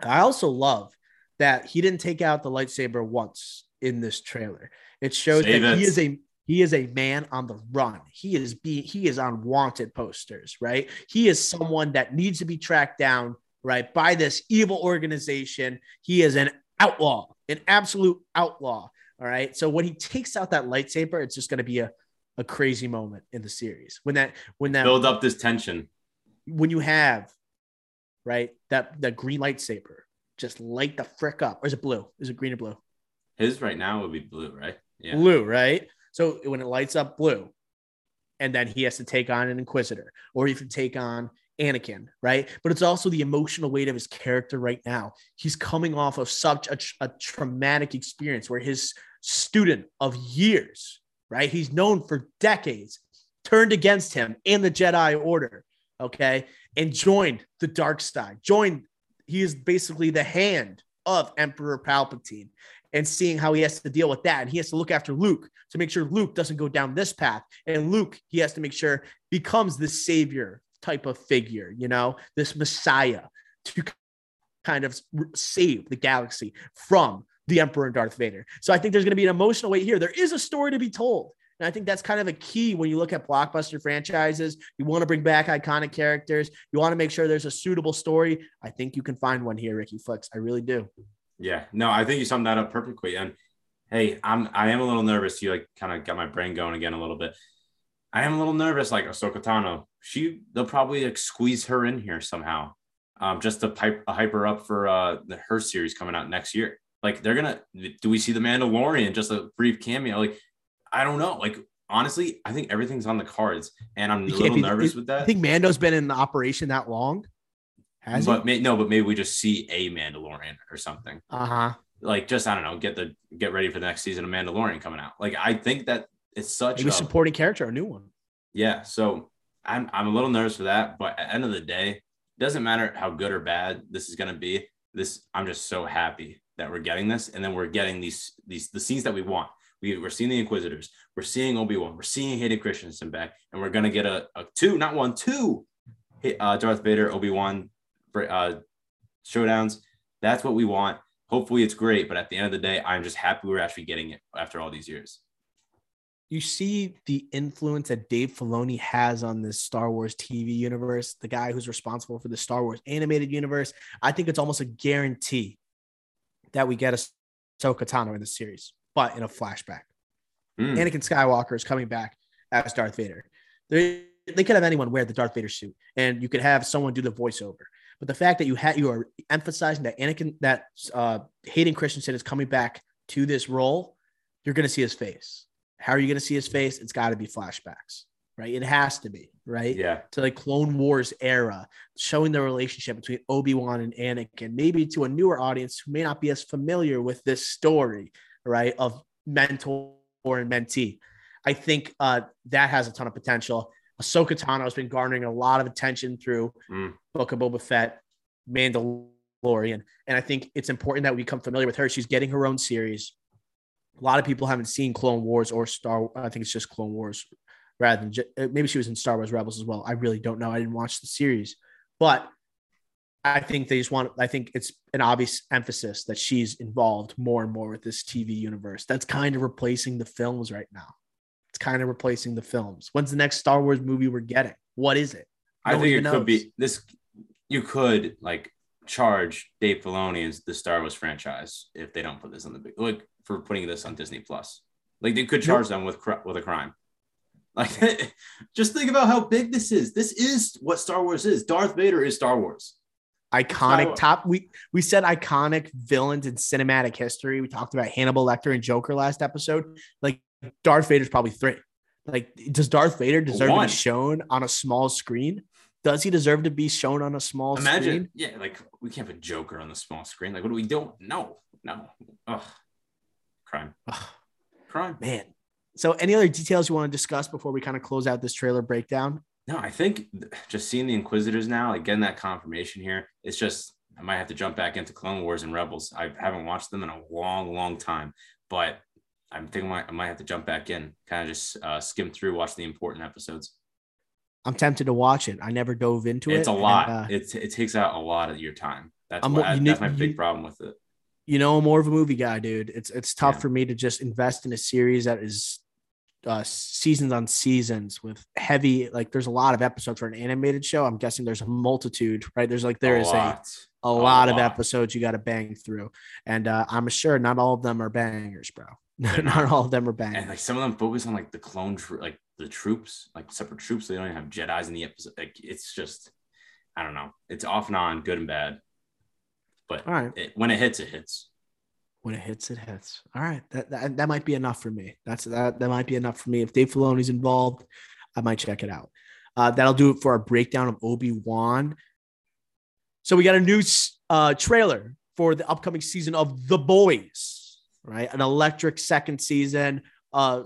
I also love that he didn't take out the lightsaber once in this trailer. It shows Save that it. he is a he is a man on the run. He is being he is on wanted posters, right? He is someone that needs to be tracked down, right, by this evil organization. He is an outlaw, an absolute outlaw. All right. So when he takes out that lightsaber, it's just going to be a, a crazy moment in the series. When that when that Build up this tension. when you have right that that green lightsaber, just light the frick up. Or is it blue? Is it green or blue? His right now would be blue, right? Yeah. blue, right? So when it lights up blue, and then he has to take on an Inquisitor, or even take on Anakin, right? But it's also the emotional weight of his character right now. He's coming off of such a, a traumatic experience where his student of years, right? He's known for decades, turned against him and the Jedi Order, okay, and joined the dark side. Joined, he is basically the hand of Emperor Palpatine and seeing how he has to deal with that. And he has to look after Luke to make sure Luke doesn't go down this path. And Luke, he has to make sure becomes the savior type of figure, you know, this messiah to kind of save the galaxy from the Emperor and Darth Vader. So I think there's going to be an emotional weight here. There is a story to be told. And I think that's kind of a key when you look at blockbuster franchises. You want to bring back iconic characters. You want to make sure there's a suitable story. I think you can find one here, Ricky Flicks. I really do. Yeah, no, I think you summed that up perfectly. And hey, I'm I am a little nervous. You like kind of got my brain going again a little bit. I am a little nervous, like Ahsoka Tano. She they'll probably like squeeze her in here somehow, um, just to pipe hype her up for uh the her series coming out next year. Like they're gonna do we see the Mandalorian just a brief cameo? Like I don't know. Like honestly, I think everything's on the cards, and I'm a You little be- nervous you- with that. I think Mando's been in operation that long. Has but may, no, but maybe we just see a Mandalorian or something. Uh huh. like just I don't know, get the get ready for the next season of Mandalorian coming out. Like I think that it's such Maybe a supporting character, a new one. yeah. So I'm I'm a little nervous for that, but at the end of the day, it doesn't matter how good or bad this is gonna be. This I'm just so happy that we're getting this, and then we're getting these these the scenes that we want. We, we're seeing the Inquisitors, we're seeing Obi Wan, we're seeing Hayden Christensen back, and we're gonna get a, a two, not one, two, uh, Darth Vader, Obi Wan, uh, showdowns. That's what we want. Hopefully, it's great, but at the end of the day, I'm just happy we're actually getting it after all these years. You see the influence that Dave Filoni has on this Star Wars TV universe, the guy who's responsible for the Star Wars animated universe. I think it's almost a guarantee that we get a Ahsoka Tano in the series, but in a flashback. Hmm. Anakin Skywalker is coming back as Darth Vader. They, they could have anyone wear the Darth Vader suit, and you could have someone do the voiceover. But the fact that you had you are emphasizing that Anakin, that uh, Hayden Christensen is coming back to this role, you're going to see his face. How are you going to see his face? It's got to be flashbacks, right? It has to be, right? Yeah. To like Clone Wars era, showing the relationship between Obi Wan and Anakin, maybe to a newer audience who may not be as familiar with this story, right? Of mentor and mentee. I think uh, that has a ton of potential. Ahsoka Tano has been garnering a lot of attention through Mm. Book of Boba Fett, Mandalorian, and I think it's important that we become familiar with her. She's getting her own series. A lot of people haven't seen Clone Wars or Star. I think it's just Clone Wars, rather than ju- uh, maybe she was in Star Wars Rebels as well. I really don't know. I didn't watch the series, but I think they just want. I think it's an obvious emphasis that she's involved more and more with this TV universe. That's kind of replacing the films right now. It's kind of replacing the films. When's the next Star Wars movie we're getting? What is it? I No one think it even could be this. You could like charge Dave Filoni as the Star Wars franchise if they don't put this on the big like for putting this on Disney Plus. Like they could charge them with cr- with a crime. Like just think about how big this is. This is what Star Wars is. Darth Vader is Star Wars. iconic Star- top we we said iconic villains in cinematic history we talked about hannibal lecter and joker last episode like darth vader's probably three like does darth vader deserve to be shown on a small screen does he deserve to be shown on a small Imagine, screen yeah, like we can't put Joker on the small screen. Like, what do we don't? No, no. Ugh. Crime. Ugh, Crime. man so any other details you want to discuss before we kind of close out this trailer breakdown No, I think just seeing the Inquisitors now, like getting that confirmation here, it's just I might have to jump back into Clone Wars and Rebels. I haven't watched them in a long, long time, but I'm thinking I might, I might have to jump back in, kind of just uh, skim through, watch the important episodes. I'm tempted to watch it. I never dove into It's it. It's a and, lot. uh, it, it takes out a lot of your time. That's I'm- why, that's my big you- problem with it. you know, I'm more of a movie guy, dude. It's it's tough Yeah. for me to just invest in a series that is uh, seasons on seasons with heavy. Like, there's a lot of episodes for an animated show. I'm guessing there's a multitude, right? There's like there a is a lot. a lot of episodes you got to bang through, and uh, I'm sure not all of them are bangers, bro. Not not. all of them are bangers and like some of them focus on like the clone like the troops like separate troops they don't even have jedis in the episode like it's just i don't know it's off and on good and bad but all right, it, when it hits it hits when it hits, it hits. All right, that, that that might be enough for me. That's that that might be enough for me. If Dave Filoni's involved, I might check it out. Uh, that'll do it for our breakdown of Obi Wan. So we got a new uh, trailer for the upcoming season of The Boys, right? An electric second season. Uh,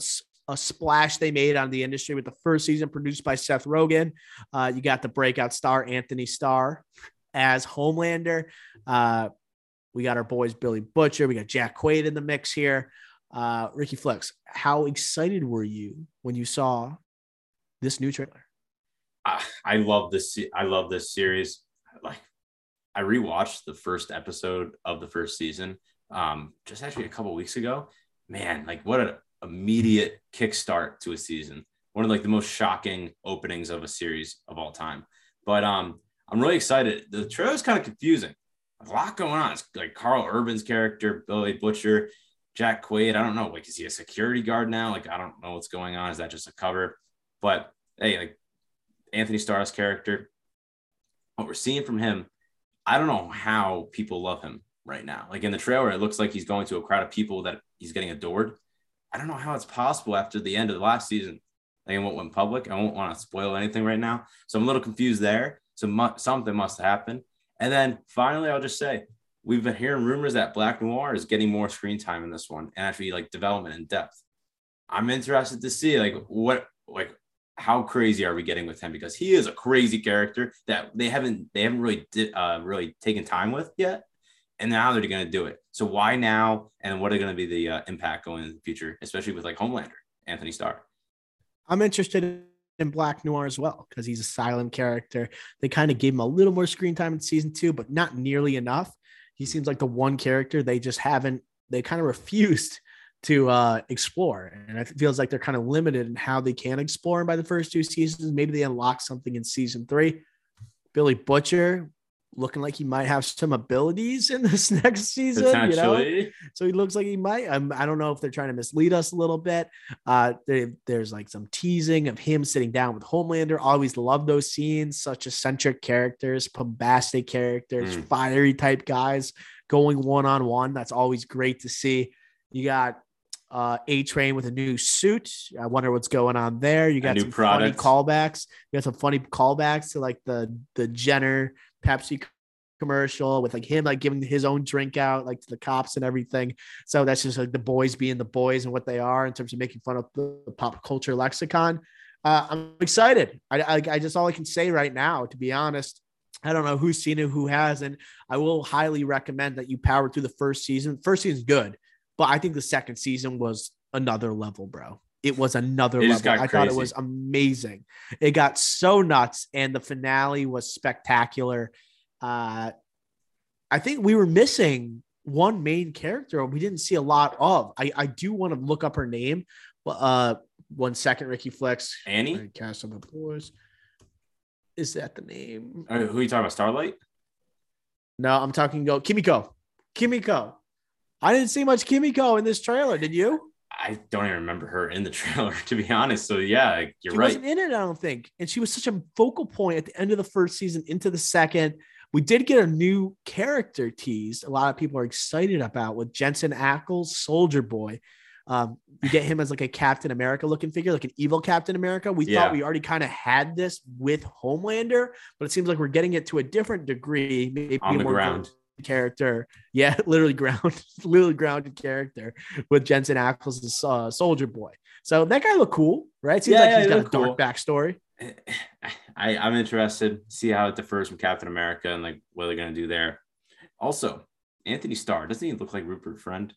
a splash they made on the industry with the first season produced by Seth Rogen. Uh, you got the breakout star Anthony Starr as Homelander. Uh, we got our boys Billy Butcher. We got Jack Quaid in the mix here. Uh, Ricky Flex, how excited were you when you saw this new trailer? I, I love this i love this series like i rewatched the first episode of the first season um just actually a couple weeks ago man like what an immediate kickstart to a season. One of like the most shocking openings of a series of all time. But um i'm really excited. The trailer is kind of confusing. A lot going on. It's like karl urban's character billy butcher jack quaid. I don't know like is he a security guard now? Like i don't know what's going on. Is that just a cover but hey like Anthony Starr's character, what we're seeing from him, I don't know how people love him right now. Like in the trailer, it looks like he's going to a crowd of people that he's getting adored. I don't know how it's possible after the end of the last season. Like what went public. I won't want to spoil anything right now. So I'm a little confused there. So mu- something must have happened. And then finally, I'll just say we've been hearing rumors that Black Noir is getting more screen time in this one and actually like development in depth. I'm interested to see like what like how crazy are we getting with him because he is a crazy character that they haven't they haven't really di- uh, really taken time with yet and now they're going to do it so why now and what are going to be the uh, impact going in the future especially with like homelander anthony starr I'm interested in Black Noir as well because he's a silent character. They kind of gave him a little more screen time in season two, but not nearly enough. He seems like the one character they just haven't, they kind of refused to uh, explore. And it feels like they're kind of limited in how they can explore him by the first two seasons. Maybe they unlock something in season three. Billy Butcher looking like he might have some abilities in this next season. You know? So he looks like he might. Um, I don't know if they're trying to mislead us a little bit. Uh, there- there's like some teasing of him sitting down with Homelander. Always love those scenes. Such eccentric characters, bombastic characters, Mm. fiery type guys going one on one. That's always great to see. You got uh, A Train with a new suit. I wonder what's going on there. You got some product. funny callbacks. You got some funny callbacks to like the the Jenner Pepsi commercial with like him like giving his own drink out like to the cops and everything. So that's just like the boys being the boys and what they are in terms of making fun of the, pop culture lexicon. Uh, I'm excited. I, I I just all I can say right now, to be honest. I don't know who's seen it, who hasn't. I will highly recommend that you power through the first season. First season's good, but I think the second season was another level, bro. It was another It level. I thought it was amazing. It got so nuts, and the finale was spectacular. Uh, I think we were missing one main character we didn't see a lot of. I, I do want to look up her name, but uh, one second, Ricky Flex. annie cast of the boys. Is that the name? Uh, who are you talking about starlight No, I'm talking go Kimiko. Kimiko. I didn't see much Kimiko in this trailer. Did you? I don't even remember her in the trailer to be honest so yeah like, you're she right wasn't in it, I don't think. And she was such a focal point at the end of the first season into the second. We did get a new character teased. A lot of people are excited about with Jensen Ackles, Soldier Boy. Um, you get him as like a Captain America looking figure, like an evil Captain America. We Yeah. thought we already kind of had this with Homelander, but it seems like we're getting it to a different degree, maybe on the ground character. Yeah, literally ground, literally grounded character with Jensen Ackles as uh, Soldier Boy. So that guy looked cool, right? Seems Yeah, like yeah, he's he got a looked dark cool. backstory. I, I'm interested to see how it differs from Captain America and like what they're gonna do there. Also, Anthony Starr doesn't he look like Rupert Friend?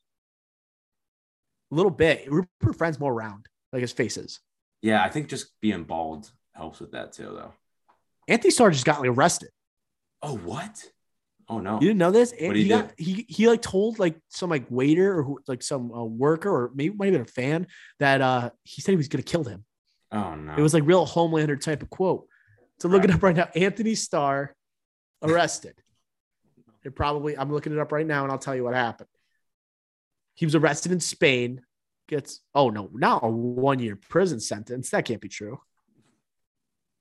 A little bit. Rupert Friend's more round, like his faces. Yeah, I think just being bald helps with that too, though. Anthony Starr just got like, arrested. Oh, what? Oh no! You didn't know this? What he he got he he like told like some like waiter or who, like some uh, worker or maybe might have been a fan that uh he said he was gonna kill him. Oh no! It was like real Homelander type of quote. So look it up right now. Anthony Starr arrested. It probably I'm looking it up right now and I'll tell you what happened. He was arrested in Spain. Gets oh no, not a one year prison sentence. That can't be true.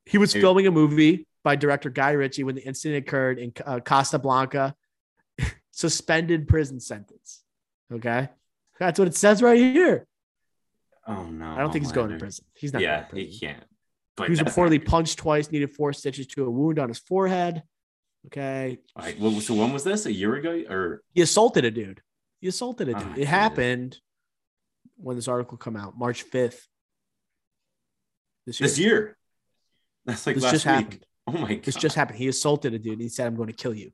He was filming a movie by director Guy Ritchie when the incident occurred in uh, Costa Blanca. Suspended prison sentence. Okay, that's what it says right here. oh no! I don't think he's going to prison. He's not. Yeah, going to prison. he can't. He was reportedly punched twice, needed four stitches to a wound on his forehead. Okay. All right. well, so when was this? A year ago, or He assaulted a dude. He assaulted a Oh, dude. my it happened when this article come out, March 5th. This year. this year? That's like This last just week. happened. Oh my god! This just happened. He assaulted a dude. He said, I'm going to kill you.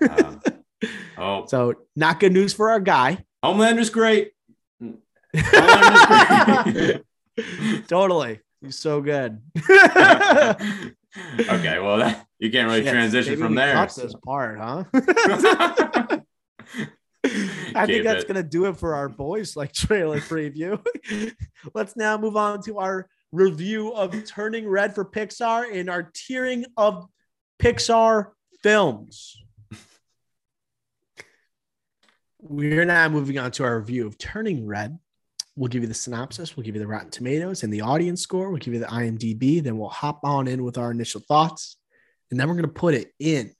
Um, oh, So, not good news for our guy. Homelander's great. Homelander's great. totally. He's so good. okay, well, that, you can't really Shit, transition from there. Cut so- this part, huh? I Keep think that's it. gonna do it for our boys like trailer preview. Let's now move on to our review of Turning Red for Pixar and our tiering of Pixar films. We're now moving on to our review of Turning Red. We'll give you the synopsis, we'll give you the Rotten Tomatoes and the audience score, we'll give you the IMDb, then we'll hop on in with our initial thoughts, and then we're gonna put it in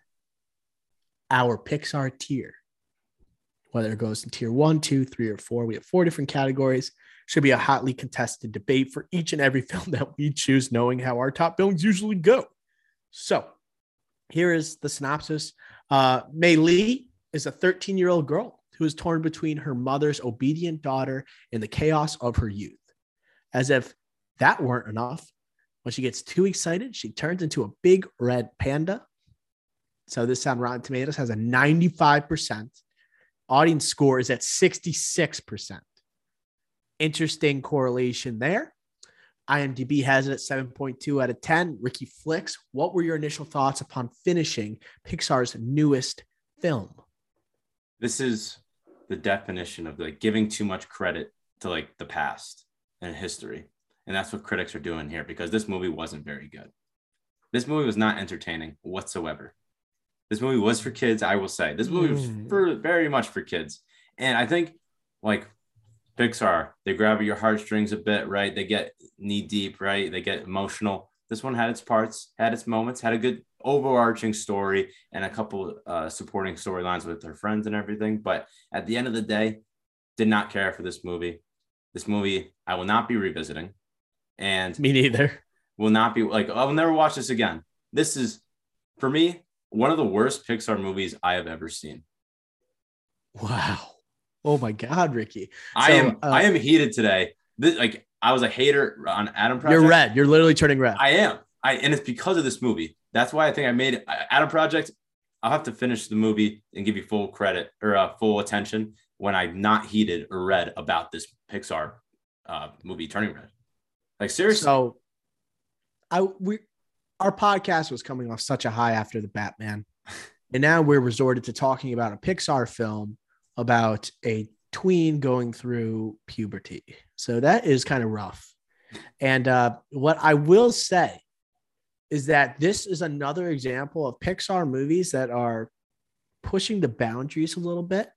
our Pixar tier whether it goes in tier one, two, three, or four. We have four different categories. Should be a hotly contested debate for each and every film that we choose, knowing how our top films usually go. So here is the synopsis. Uh, Mei Lee is a 13 year old girl who is torn between her mother's obedient daughter and the chaos of her youth. As if that weren't enough, when she gets too excited, she turns into a big red panda. So this on Rotten Tomatoes has a 95%. Audience score is at 66%. Interesting correlation there. IMDb has it at 7.2 out of 10. Ricky Flicks, what were your initial thoughts upon finishing Pixar's newest film? this is the definition of like giving too much credit to like the past and history. And that's what critics are doing here because this movie wasn't very good. This movie was not entertaining whatsoever. This movie was for kids, I will say. This movie was Mm. for very much for kids. And I think like Pixar, they grab your heartstrings a bit, right? They get knee deep, right? They get emotional. This one had its parts, had its moments, had a good overarching story and a couple uh, supporting storylines with their friends and everything. But at the end of the day, did not care for this movie. This movie I will not be revisiting, and Me neither. will not be like I will never watch this again. This is for me one of the worst Pixar movies I have ever seen. Wow. Oh my God, Ricky. I am uh, I am heated today. This, like I was a hater on Adam Project. You're red. You're literally turning red. I am. I and it's because of this movie. That's why I think I made it. Adam Project. I'll have to finish the movie and give you full credit or uh, full attention when I'm not heated or red about this Pixar uh, movie Turning Red. Like seriously, So I we our podcast was coming off such a high after the Batman. And now we're resorted to talking about a Pixar film about a tween going through puberty. So that is kind of rough. And uh, what I will say is that this is another example of Pixar movies that are pushing the boundaries a little bit.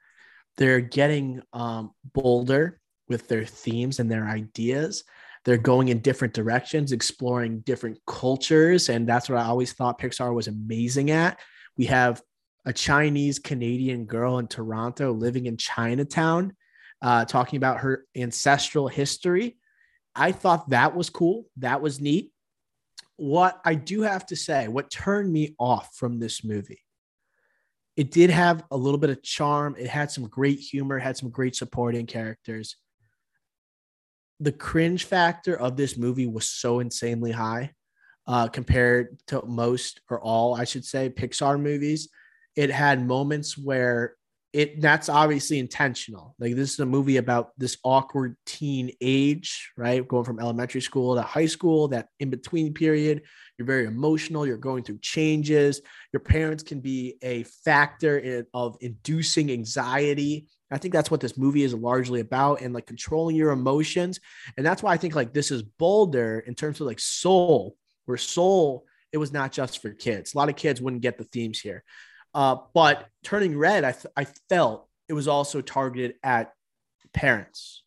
They're getting um, bolder with their themes and their ideas they're going in different directions, exploring different cultures. And that's what I always thought Pixar was amazing at. We have a Chinese Canadian girl in Toronto living in Chinatown, uh, talking about her ancestral history. I thought that was cool. That was neat. What I do have to say, what turned me off from this movie, it did have a little bit of charm. It had some great humor, had some great supporting characters the cringe factor of this movie was so insanely high uh, compared to most or all, I should say, Pixar movies. It had moments where it that's obviously intentional. Like this is a movie about this awkward teen age, right? Going from elementary school to high school, that in between period, you're very emotional, you're going through changes. Your parents can be a factor in, of inducing anxiety. I think that's what this movie is largely about and like controlling your emotions. And that's why I think like this is bolder in terms of like soul, where soul it was not just for kids. A lot of kids wouldn't get the themes here. Uh, but turning red, I, th- I felt it was also targeted at parents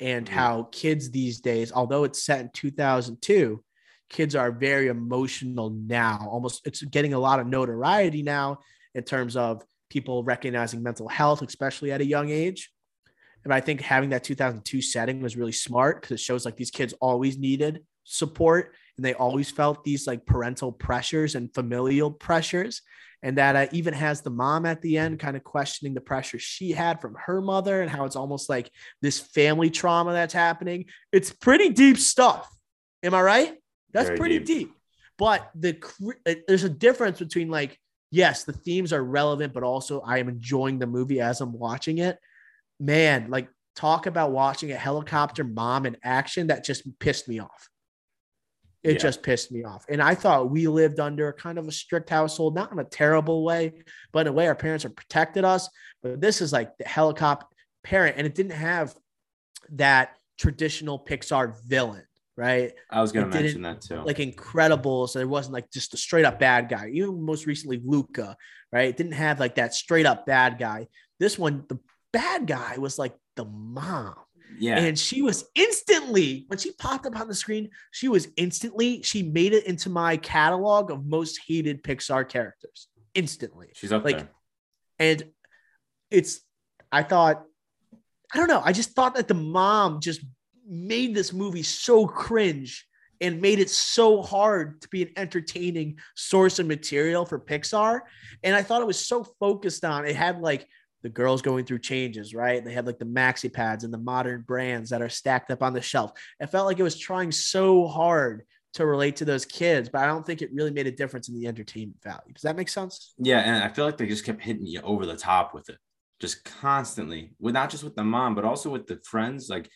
and mm-hmm. how kids these days, although it's set in 2002, kids are very emotional now. Almost, it's getting a lot of notoriety now in terms of people recognizing mental health, especially at a young age. And I think having that 2002 setting was really smart because it shows like these kids always needed support and they always felt these like parental pressures and familial pressures and that uh, even has the mom at the end kind of questioning the pressure she had from her mother and how it's almost like this family trauma that's happening. It's pretty deep stuff. Am i right? That's Very pretty deep. deep. but the there's a difference between like yes the themes are relevant but also i am enjoying the movie as i'm watching it. Man like talk about watching a helicopter mom in action that just pissed me off it yeah. just pissed me off. And I thought we lived under kind of a strict household, not in a terrible way, but in a way our parents have protected us. But this is like the helicopter parent, and it didn't have that traditional Pixar villain, right? I was going to mention that too. Like incredible. So there wasn't like just a straight up bad guy. Even most recently, Luca, right? It didn't have like that straight up bad guy. This one, the bad guy was like the mom yeah. And she was instantly, when she popped up on the screen, she was instantly, she made it into my catalog of most hated Pixar characters instantly. She's up like, there. And it's, I thought, I don't know. I just thought that the mom just made this movie so cringe and made it so hard to be an entertaining source of material for Pixar. And I thought it was so focused on it had like the girls going through changes, right? They had like the maxi pads and the modern brands that are stacked up on the shelf. It felt like it was trying so hard to relate to those kids, but I don't think it really made a difference in the entertainment value. Does that make sense? Yeah, and I feel like they just kept hitting you over the top with it, just constantly, with not just with the mom, but also with the friends. Like,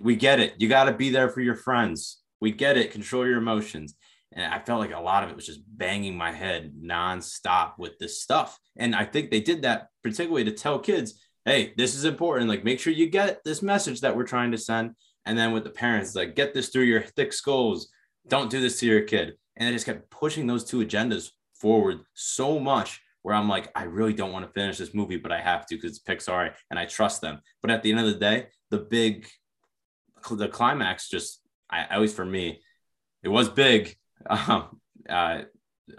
we get it. You got to be there for your friends. We get it. Control your emotions. And I felt like a lot of it was just banging my head nonstop with this stuff. And I think they did that particularly to tell kids, hey, this is important. Like, make sure you get this message that we're trying to send. And then with the parents, like, get this through your thick skulls. Don't do this to your kid. And I just kept pushing those two agendas forward so much where I'm like, I really don't want to finish this movie, but I have to because it's Pixar and I trust them. But at the end of the day, the big, the climax just, I, always for me, it was big, um, uh,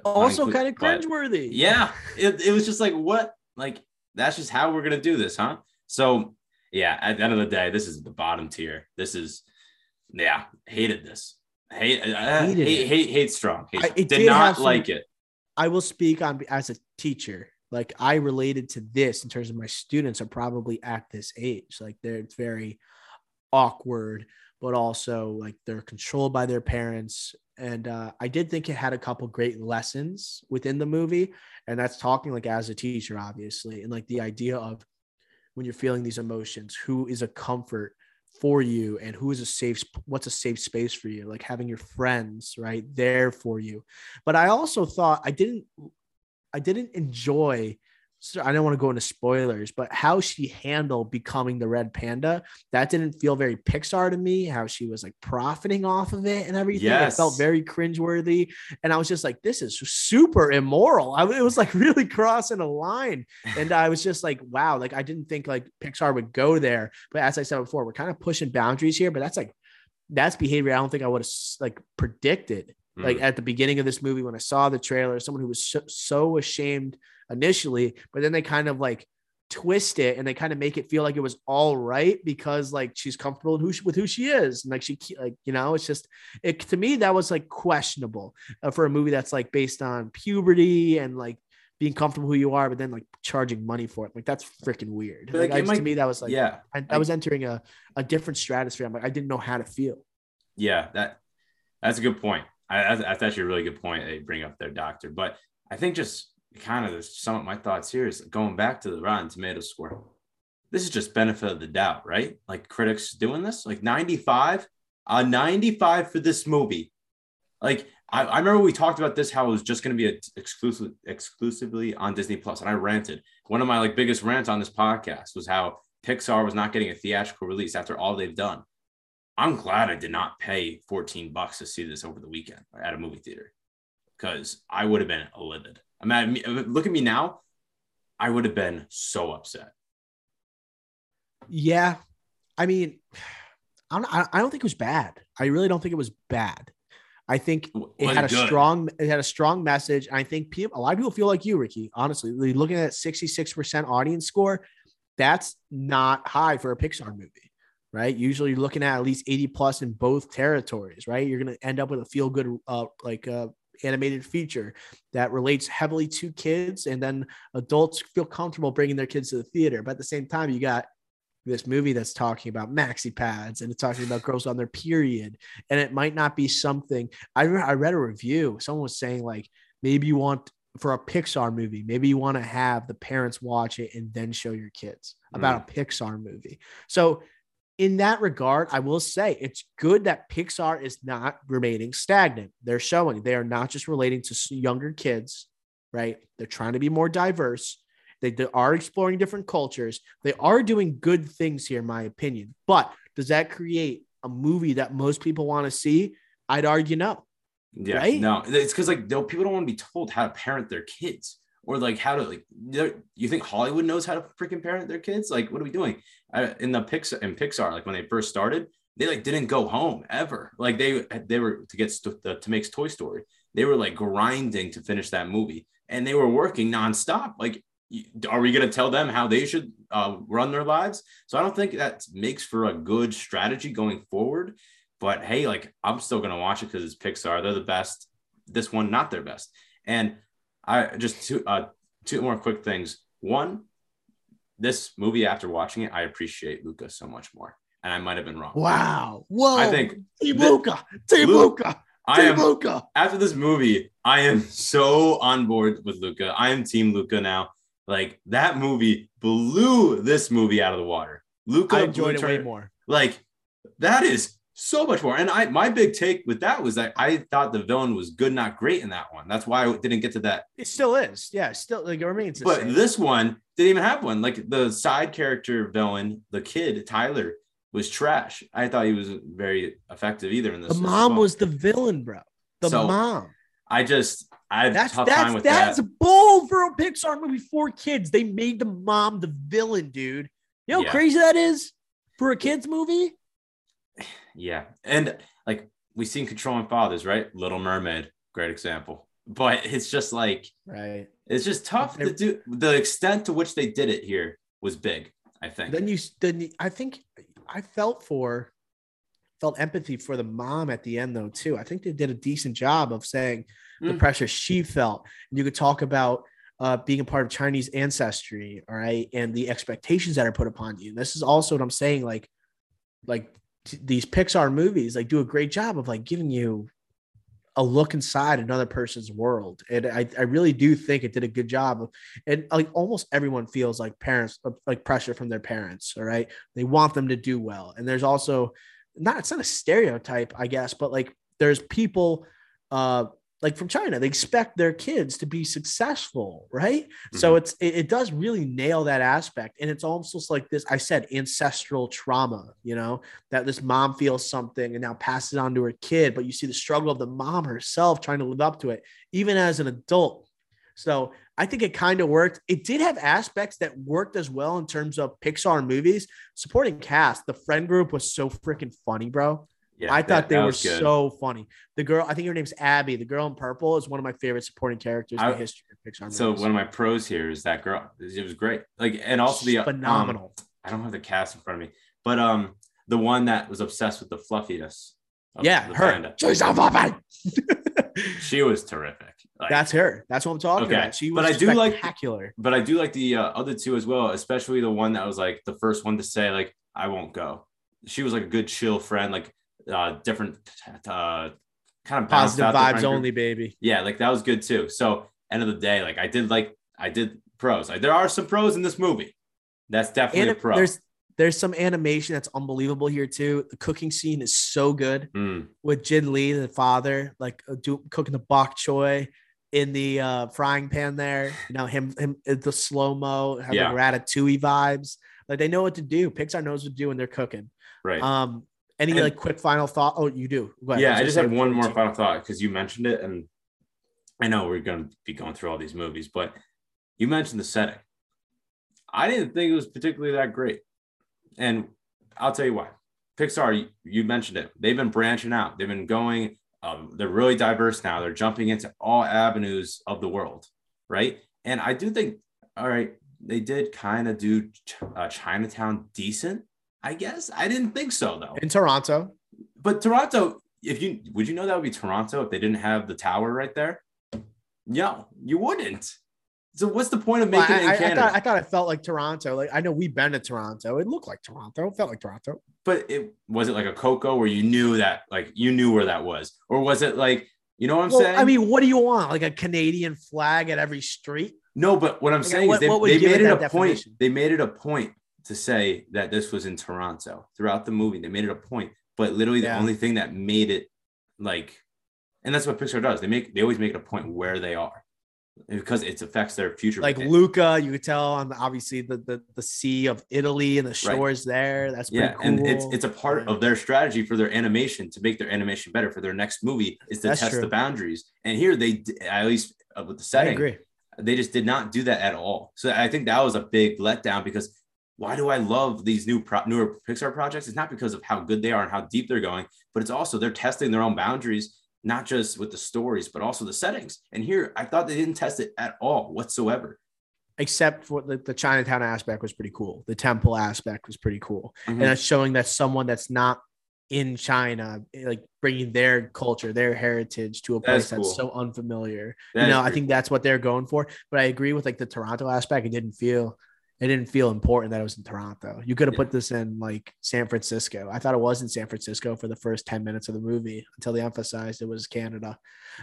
also kind of cringeworthy. Yeah, it, it was just like what, like that's just how we're gonna do this, huh? So yeah, at the end of the day, this is the bottom tier. This is yeah, hated this. Hate, uh, hated hate, hate, hate, strong. Hate, I, did, did not like it. I will speak on as a teacher. Like I related to this in terms of my students are probably at this age. Like they're it's very awkward, but also like they're controlled by their parents and uh, I did think it had a couple great lessons within the movie, and that's talking like as a teacher, obviously, and like the idea of when you're feeling these emotions, who is a comfort for you, and who is a safe, what's a safe space for you, like having your friends right there for you. But I also thought I didn't, I didn't enjoy I don't want to go into spoilers, but how she handled becoming the red panda, that didn't feel very Pixar to me. How she was like profiting off of it and everything. Yes. It felt very cringeworthy. And I was just like, this is super immoral. I, it was like really crossing a line. And I was just like, wow, like I didn't think like Pixar would go there. But as I said before, we're kind of pushing boundaries here, but that's like, that's behavior I don't think I would have like predicted. Like mm. at the beginning of this movie, when I saw the trailer, someone who was so, so ashamed initially, but then they kind of like twist it and they kind of make it feel like it was all right because like she's comfortable with who she, with who she is. And like she like you know it's just it to me that was like questionable uh, for a movie that's like based on puberty and like being comfortable who you are but then like charging money for it. Like that's freaking weird. Like, like might, to me that was like yeah. I, I was entering a, a different stratosphere. I'm like I didn't know how to feel. Yeah that that's a good point. I, that's actually a really good point they bring up their doctor. But I think just kind of sum up my thoughts here is going back to the Rotten Tomatoes score. This is just benefit of the doubt, right? Like critics doing this, like 95, a 95 for this movie. Like I, I remember we talked about this how it was just going to be a exclusive exclusively on Disney Plus, and I ranted. One of my like biggest rants on this podcast was how Pixar was not getting a theatrical release after all they've done. I'm glad I did not pay 14 bucks to see this over the weekend at a movie theater because I would have been livid. I'm at look at me now. I would have been so upset. Yeah, I mean, I don't, I don't think it was bad. I really don't think it was bad. I think it had a good? strong it had a strong message. And I think people a lot of people feel like you, Ricky. Honestly, looking at 66% audience score, that's not high for a Pixar movie, right? Usually you're looking at at least 80 plus in both territories, right? You're going to end up with a feel good uh, like uh, animated feature that relates heavily to kids and then adults feel comfortable bringing their kids to the theater. But at the same time, you got this movie that's talking about maxi pads and it's talking about girls on their period and it might not be something I, re- I read a review someone was saying like maybe you want for a pixar movie maybe you want to have the parents watch it and then show your kids about mm. a pixar movie so in that regard i will say it's good that pixar is not remaining stagnant they're showing they are not just relating to younger kids right they're trying to be more diverse they are exploring different cultures. They are doing good things here, in my opinion. But does that create a movie that most people want to see? I'd argue no. Yeah, right? no, it's because like people don't want to be told how to parent their kids or like how to like. You think Hollywood knows how to freaking parent their kids? Like, what are we doing uh, in the Pixar in Pixar? Like when they first started, they like didn't go home ever. Like they they were to get st- to make Toy Story. They were like grinding to finish that movie, and they were working nonstop. Like are we to tell them how they should uh, run their lives? So I don't think that makes for a good strategy going forward. But hey, like I'm still to watch it because it's Pixar. They're the best. This one, not their best. And I just two uh, two more quick things. One, this movie after watching it, I appreciate Luca so much more. And I might have been wrong. Wow. Whoa. I think Team Luca. Team Luca. I am Luca. After this movie, I am so on board with Luca. I am Team Luca now. Like that movie blew this movie out of the water. Luca I enjoyed it way more. Like that is so much more. And I my big take with that was that I thought the villain was good, not great in that one. That's why I didn't get to that. It still is. Yeah, still like it remains. but same. this one didn't even have one. Like the side character villain, the kid, Tyler, was trash. I thought he was very effective either in this. The mom well. was the villain, bro. The so mom. I just I that's tough that's time with that's that. bold for a Pixar movie for kids. They made the mom the villain, dude. You know how yeah. crazy that is for a kids movie. Yeah, and like we've seen Controlling Fathers, right? Little Mermaid, great example. But it's just like right. It's just tough to do. The extent to which they did it here was big. I think. Then you then I think I felt for felt empathy for the mom at the end though too. I think they did a decent job of saying mm. the pressure she felt. And you could talk about uh, being a part of Chinese ancestry, all right, and the expectations that are put upon you. And this is also what I'm saying, like, like these Pixar movies, like, do a great job of like giving you a look inside another person's world. And I, I really do think it did a good job of, and like almost everyone feels like parents, like pressure from their parents. All right. They want them to do well. And there's also not, it's not a stereotype, I guess, but like there's people, uh, like from China, they expect their kids to be successful, right? Mm-hmm. So it's it, it, does really nail that aspect, and it's almost like this. I said ancestral trauma, you know, that this mom feels something and now passes it on to her kid, but you see the struggle of the mom herself trying to live up to it, even as an adult. So I think it kind of worked. It did have aspects that worked as well in terms of Pixar movies. Supporting cast, the friend group was so freaking funny, bro. Yeah, I thought that, they that were so funny. The girl, I think her name's Abby. The girl in purple is one of my favorite supporting characters I, in the history of Pixar. So one of my pros here is that girl. It was great. Like, and also the um, phenomenal. Um, I don't have the cast in front of me, but um, the one that was obsessed with the fluffiness. Yeah, her. She's a she was terrific. Like, That's her. That's what I'm talking okay. about. She was but I do spectacular. like But I do like the uh, other two as well, especially the one that was like the first one to say like I won't go. She was like a good chill friend. Like uh, different uh, kind of positive vibes only, baby. Yeah, like that was good too. So end of the day, like I did like I did pros. Like there are some pros in this movie. That's definitely And a pro. there's there's some animation that's unbelievable here too. The cooking scene is so good Mm, with Jin Lee, the father, like uh, do, cooking the bok choy in the uh, frying pan there. You know him, him uh, the slow mo, have Yeah. like ratatouille vibes. Like they know what to do. Pixar knows what to do when they're cooking. right. Um, any And- like quick final thought? Oh, you do. Ahead. yeah, I just have one more final thought because you mentioned it, and I know we're going to be going through all these movies, but you mentioned the setting. I didn't think it was particularly that great, and I'll tell you why. Pixar, you, you mentioned it. They've been branching out. They've been going. Um, they're really diverse now. They're jumping into all avenues of the world, right? And I do think, all right, they did kind of do uh, Chinatown decent. I guess I didn't think so though in Toronto. but Toronto, if you would you know that would be Toronto if they didn't have the tower right there? No, you wouldn't. So what's the point of Well, making I, it in I- I thought, I thought it felt like Toronto. Like I know we've been to Toronto. It looked like Toronto. It felt like Toronto. but it was it like a Coco where you knew that like you knew where that was, or was it like you know what I'm Well, saying? I mean, what do you want? Like a Canadian flag at every street? no, but what I'm Like, saying what- is they, they made it a that point. They made it a point to say that this was in Toronto throughout the movie. They made it a point, but literally the Yeah. only thing that made it like, and that's what Pixar does. They make they always make it a point where they are because it affects their future. Like Luca, you could tell on obviously the, the the sea of Italy and the shores there. That's pretty yeah, cool. and it's it's a part Yeah. of their strategy for their animation to make their animation better for their next movie is to That's test true. the boundaries. And here they at least with the I setting, agree. they just did not do that at all. So I think that was a big letdown because why do I love these new pro- newer Pixar projects? It's not because of how good they are and how deep they're going, but it's also they're testing their own boundaries, not just with the stories, but also the settings. And here I thought they didn't test it at all whatsoever. Except for the, the Chinatown aspect was pretty cool. The temple aspect was pretty cool. Mhm. And that's showing that someone that's not in China, like bringing their culture, their heritage to a place That's that's, cool. so unfamiliar. That you know, I think that's what they're going for. But I agree with like the Toronto aspect. It didn't feel it didn't feel important that it was in Toronto. You could have Yeah. put this in like San Francisco. I thought it was in San Francisco for the first 10 minutes of the movie until they emphasized it was Canada.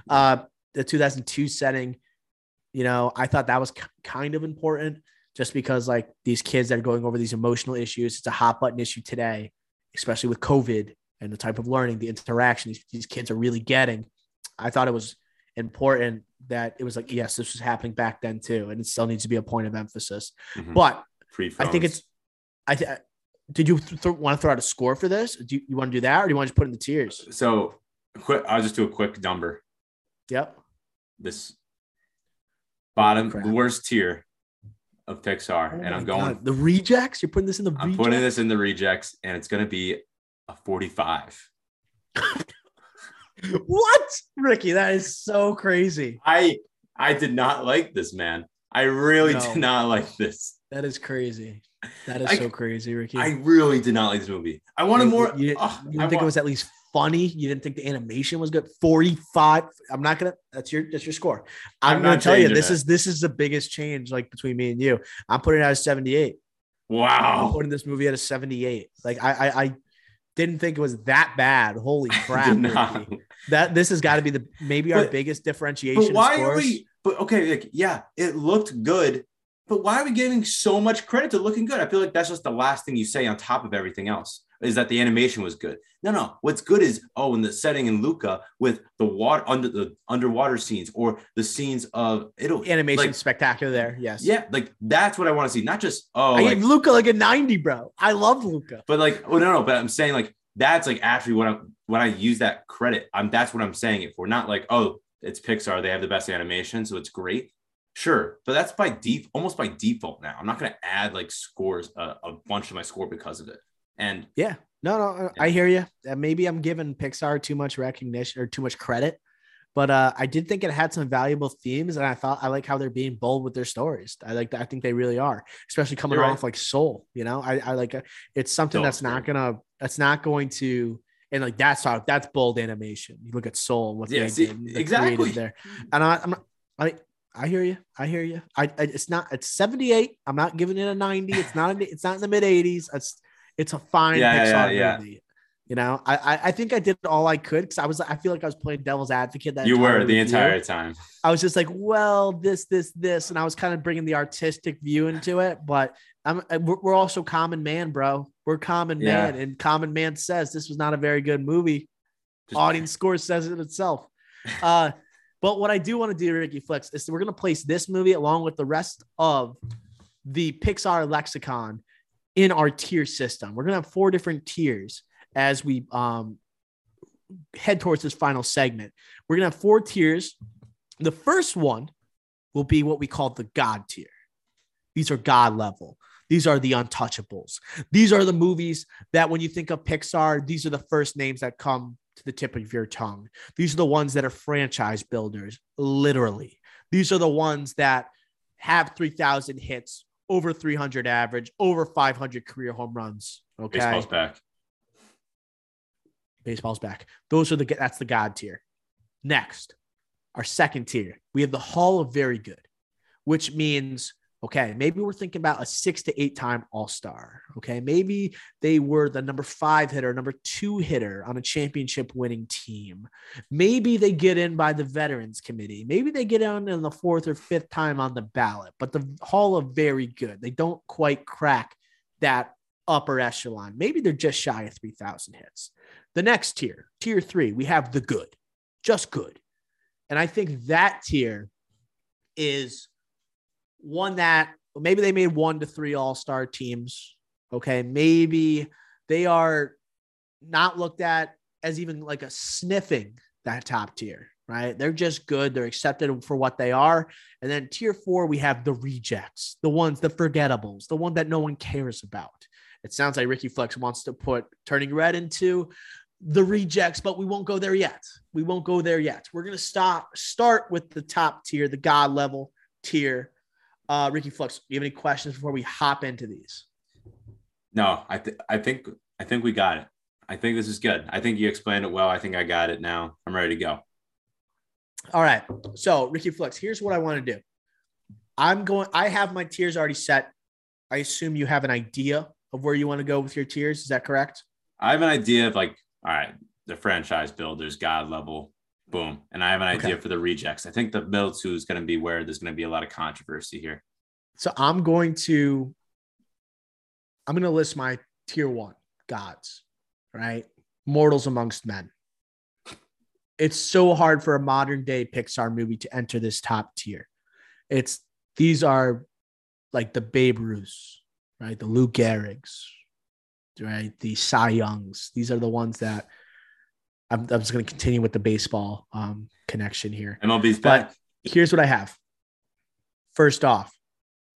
Uh the 2002 setting, you know, I thought that was k- kind of important just because like these kids that are going over these emotional issues, it's a hot button issue today, especially with COVID and the type of learning, the interaction these, these kids are really getting. I thought it was important that it was like, yes, this was happening back then too. And it still needs to be a point of emphasis. Mhm. But I think it's, I th- did you th- th- want to throw out a score for this? Do you, you want to do that or do you want to just put in the tiers? so quick. I'll just do a quick number. Yep. This bottom, crap. the worst tier of Pixar, Oh and I'm going. God. the rejects. You're putting this in the I'm rejects? putting this in the rejects, and it's going to be a 45. what, Ricky? That is so crazy. I I did not like this man. I really No. did not like this. That is crazy. That is I- so crazy, Ricky. I really did not like this movie. I wanted You- more. You, oh, you I didn't think wa- it was at least funny. You didn't think the animation was good. Forty-five. I'm not gonna. That's your. That's your score. I'm, I'm gonna tell you this is this is the biggest change like between me and you. I'm putting it at a 78. I'm wow. putting this movie at a 78. Like I I, I didn't think it was that bad. Holy crap! Did not. Ricky. That this has got to be the maybe our biggest differentiation. But why are we? But okay, like yeah, it looked good. But why are we giving so much credit to looking good? I feel like that's just the last thing you say on top of everything else is that the animation was good. No, no. What's good is oh, in the setting in Luca with the water under the underwater scenes or the scenes of Italy. animation Like, spectacular there? Yes. yeah, like that's what I want to see. Not just oh, I like, gave Luca like a 90, bro. I love Luca. but like oh no, no. But I'm saying like that's like actually what I'm when I use that credit. I'm that's what I'm saying it for. Not like oh, it's Pixar. They have the best animation, so it's great. Sure, but that's by default, almost by default now. I'm not going to add like scores, uh, a bunch of my score because of it. And Yeah. No, no, I hear you. Uh, maybe I'm giving Pixar too much recognition or too much credit, but uh, I did think it had some valuable themes, and I thought I like how they're being bold with their stories. I like. I think they really are, especially coming right. off like Soul. You know, I, I like uh, it's something that's not gonna that's not going to. And like that's how that's bold animation. You look at Soul what Yeah, they see, did, the exactly. creative there. And I, I'm not, I I hear you. I hear you. I, I it's not it's 78. I'm not giving it a 90. It's not it's not in the mid 80s. It's it's a fine yeah, Pixar yeah, yeah. movie. You know, I I, think I did all I could because I was I feel like I was playing devil's advocate. That You were the entire time. I was just like, well, this, this, this, and I was kind of bringing the artistic view into it. But I'm we're we're also common man, bro. We're common Yeah. man, and common man says this was not a very good movie. Just- Audience score says it itself. Uh, but what I do want to do, Ricky Flex, is we're gonna place this movie along with the rest of the Pixar lexicon in our tier system. We're gonna have four different tiers as we um head towards this final segment. We're gonna have four tiers. The first one will be what we call the God tier. These are God level. These are the untouchables. These are the movies that when you think of Pixar, these are the first names that come to the tip of your tongue. These are the ones that are franchise builders, literally. These are the ones that have 3,000 hits, over 300 average, over 500 career home runs. Okay. Baseball's back. Baseball's back. Those are the that's the God tier. Next, our second tier, we have the Hall of Very Good, which means okay, maybe we're thinking about a six to eight time All Star. Okay, maybe they were the number five hitter, number two hitter on a championship winning team. Maybe they get in by the Veterans Committee. Maybe they get in in the fourth or fifth time on the ballot. But the Hall of Very Good, they don't quite crack that upper echelon. Maybe they're just shy of 3,000 hits. The next tier, tier three, we have the good, just good. And I think that tier is one that maybe they made one to three all star teams. Okay. Maybe they are not looked at as even like a sniffing that top tier, right? They're just good. They're accepted for what they are. And then tier four, we have the rejects, the ones, the forgettables, the one that no one cares about. It sounds like Ricky Flex wants to put turning red into the rejects, but we won't go there yet. We won't go there yet. We're gonna stop start with the top tier, the God level tier. Uh, Ricky Flux, do you have any questions before we hop into these? No, I th- I think I think we got it. I think this is good. I think you explained it well. I think I got it now. I'm ready to go. All right. So, Ricky Flux, here's what I want to do. I'm going, I have my tiers already set. I assume you have an idea of where you want to go with your tiers. Is that correct? I have an idea of like, all right, the franchise builders, God level, boom. And I have an idea Okay. for the rejects. I think the middle two is going to be where there's going to be a lot of controversy here. So, I'm going to, I'm going to list my tier one gods, right? Mortals amongst men. It's so hard for a modern day Pixar movie to enter this top tier. It's, these are like the Babe Ruths, right? The Lou Gehrigs, right? The Cy Youngs. These are the ones that I'm, I'm just going to continue with the baseball um, connection here. MLB's But back. here's what I have. First off,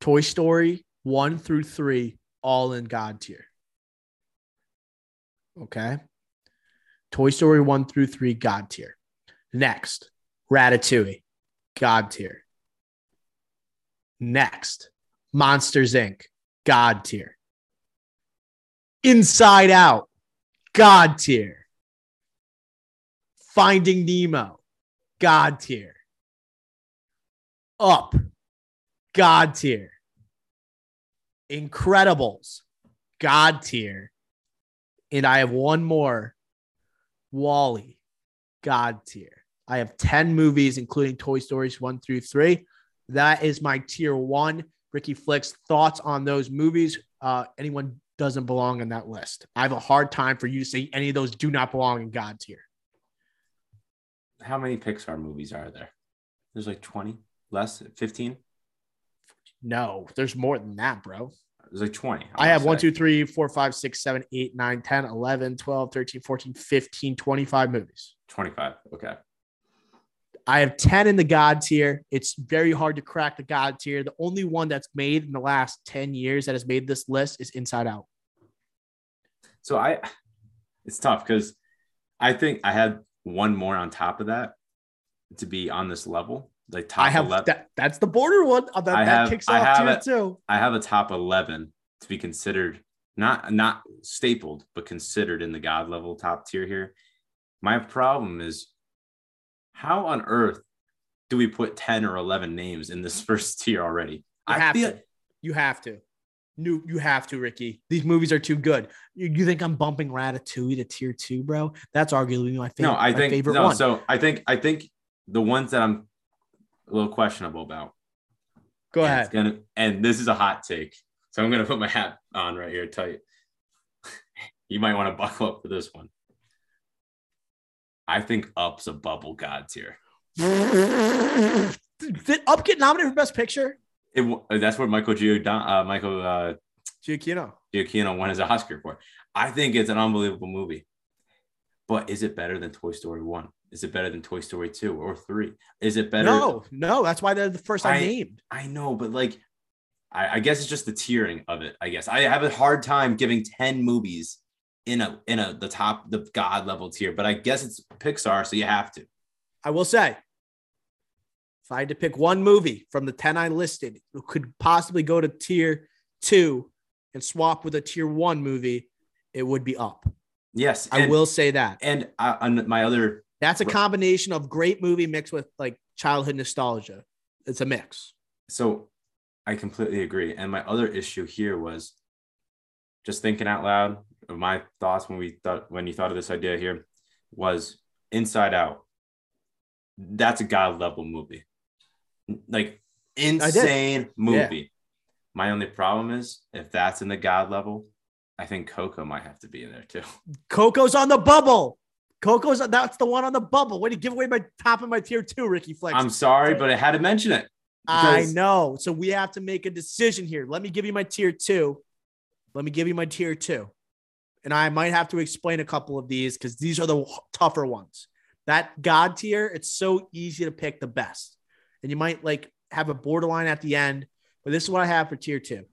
Toy Story one through three, all in God tier. Okay. Toy Story one through three, God tier. Next, Ratatouille, God tier. Next, Monsters Inc., God tier. Inside Out, God tier. Finding Nemo, God tier. Up, God tier. Incredibles, God tier. And I have one more WALL-E, God tier. I have 10 movies, including Toy Stories 1 through 3. That is my tier one. Ricky Flicks, thoughts on those movies? Uh, anyone doesn't belong on that list. I have a hard time for you to say any of those do not belong in God's tier. How many Pixar movies are there? There's like 20, less, 15. No, there's more than that, bro. There's like 20. I have wanna one, say. two, three, four, five, six, seven, eight, nine, 10, 11, 12, 13, 14, 15, 25 movies. 25. Okay. I have 10 in the God tier. It's very hard to crack the God tier. The only one that's made in the last 10 years that has made this list is Inside Out. So I, it's tough because I think I had one more on top of that to be on this level. Like top I have 11. that. That's the border one. Uh, That, I that have- kicks I off have tier it. two. I have a top 11 to be considered not not stapled, but considered in the God level top tier here. My problem is how on earth do we put 10 or 11 names in this first tier already? You I have feel to. You have to. You, you have to, Ricky. These movies are too good. You, you think I'm bumping Ratatouille to tier two, bro? That's arguably my favorite. No, I think favorite no. one. So I think I think the ones that I'm a little questionable about. Go and ahead. Gonna and this is a hot take, so I'm gonna put my hat on right here tight. you might want to buckle up for this one. I think Up's a bubble god tier. Did Up get nominated for Best Picture? It, that's what Michael Giordano, uh, Michael uh, Giacchino. Giacchino won his Oscar for. I think it's an unbelievable movie. But is it better than Toy Story 1? Is it better than Toy Story 2 or 3? Is it better? No, no, that's why they're the first I, I- named. I know, but like, I, I guess it's just the tiering of it. I guess I have a hard time giving 10 movies in a in a the top the god level tier, but I guess it's Pixar, so you have to. I will say, if I had to pick one movie from the 10 I listed who could possibly go to tier two and swap with a tier one movie, it would be Up. Yes, I and- will say that. And uh, on my other, That's a combination of great movie mixed with like childhood nostalgia. It's a mix. so I completely agree. And my other issue here was just thinking out loud my thoughts when we thought when you thought of this idea here was Inside Out. That's a god level movie, like insane movie. My only problem is if that's in the god level, I think Coco might have to be in there too. Coco's on the bubble. Coco's that's the one on the bubble. Way to give away my top of my tier two, Ricky Flex. I'm sorry, but I had to mention it. I know. So we have to make a decision here. Let me give you my tier two. Let me give you my tier two. And I might have to explain a couple of these because these are the tougher ones. That God tier, it's so easy to pick the best. And you might like have a borderline at the end, but this is what I have for tier two.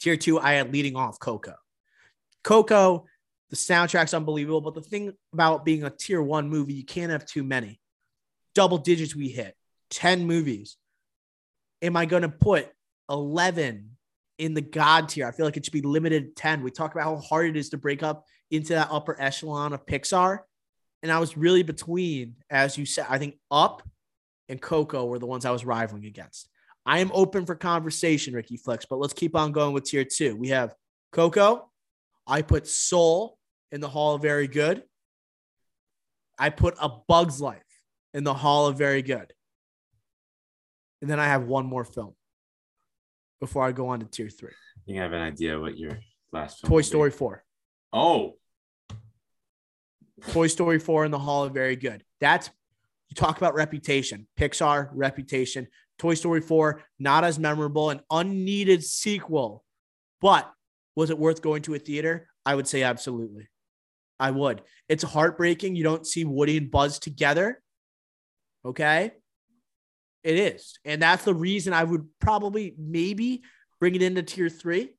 Tier two, I had leading off Coco. Coco, the soundtrack's unbelievable, but the thing about being a tier one movie, you can't have too many. Double digits we hit, 10 movies am I going to put 11 in the God tier? I feel like it should be limited to 10. We talk about how hard it is to break up into that upper echelon of Pixar. And I was really between, as you said, I think Up and Coco were the ones I was rivaling against. I am open for conversation, Ricky Flex, but let's keep on going with tier two. We have Coco. I put Soul in the Hall of Very Good. I put A Bug's Life in the Hall of Very Good. And then I have one more film before I go on to tier three I think I have an idea what your last film Toy would be. Story 4. Oh, Toy Story 4 in the Hall of Very Good. That's, you talk about reputation, Pixar reputation. Toy Story 4, not as memorable, an unneeded sequel. But was it worth going to a theater? I would say absolutely. I would. It's heartbreaking. You don't see Woody and Buzz together. Okay. It is. And that's the reason I would probably maybe bring it into tier three.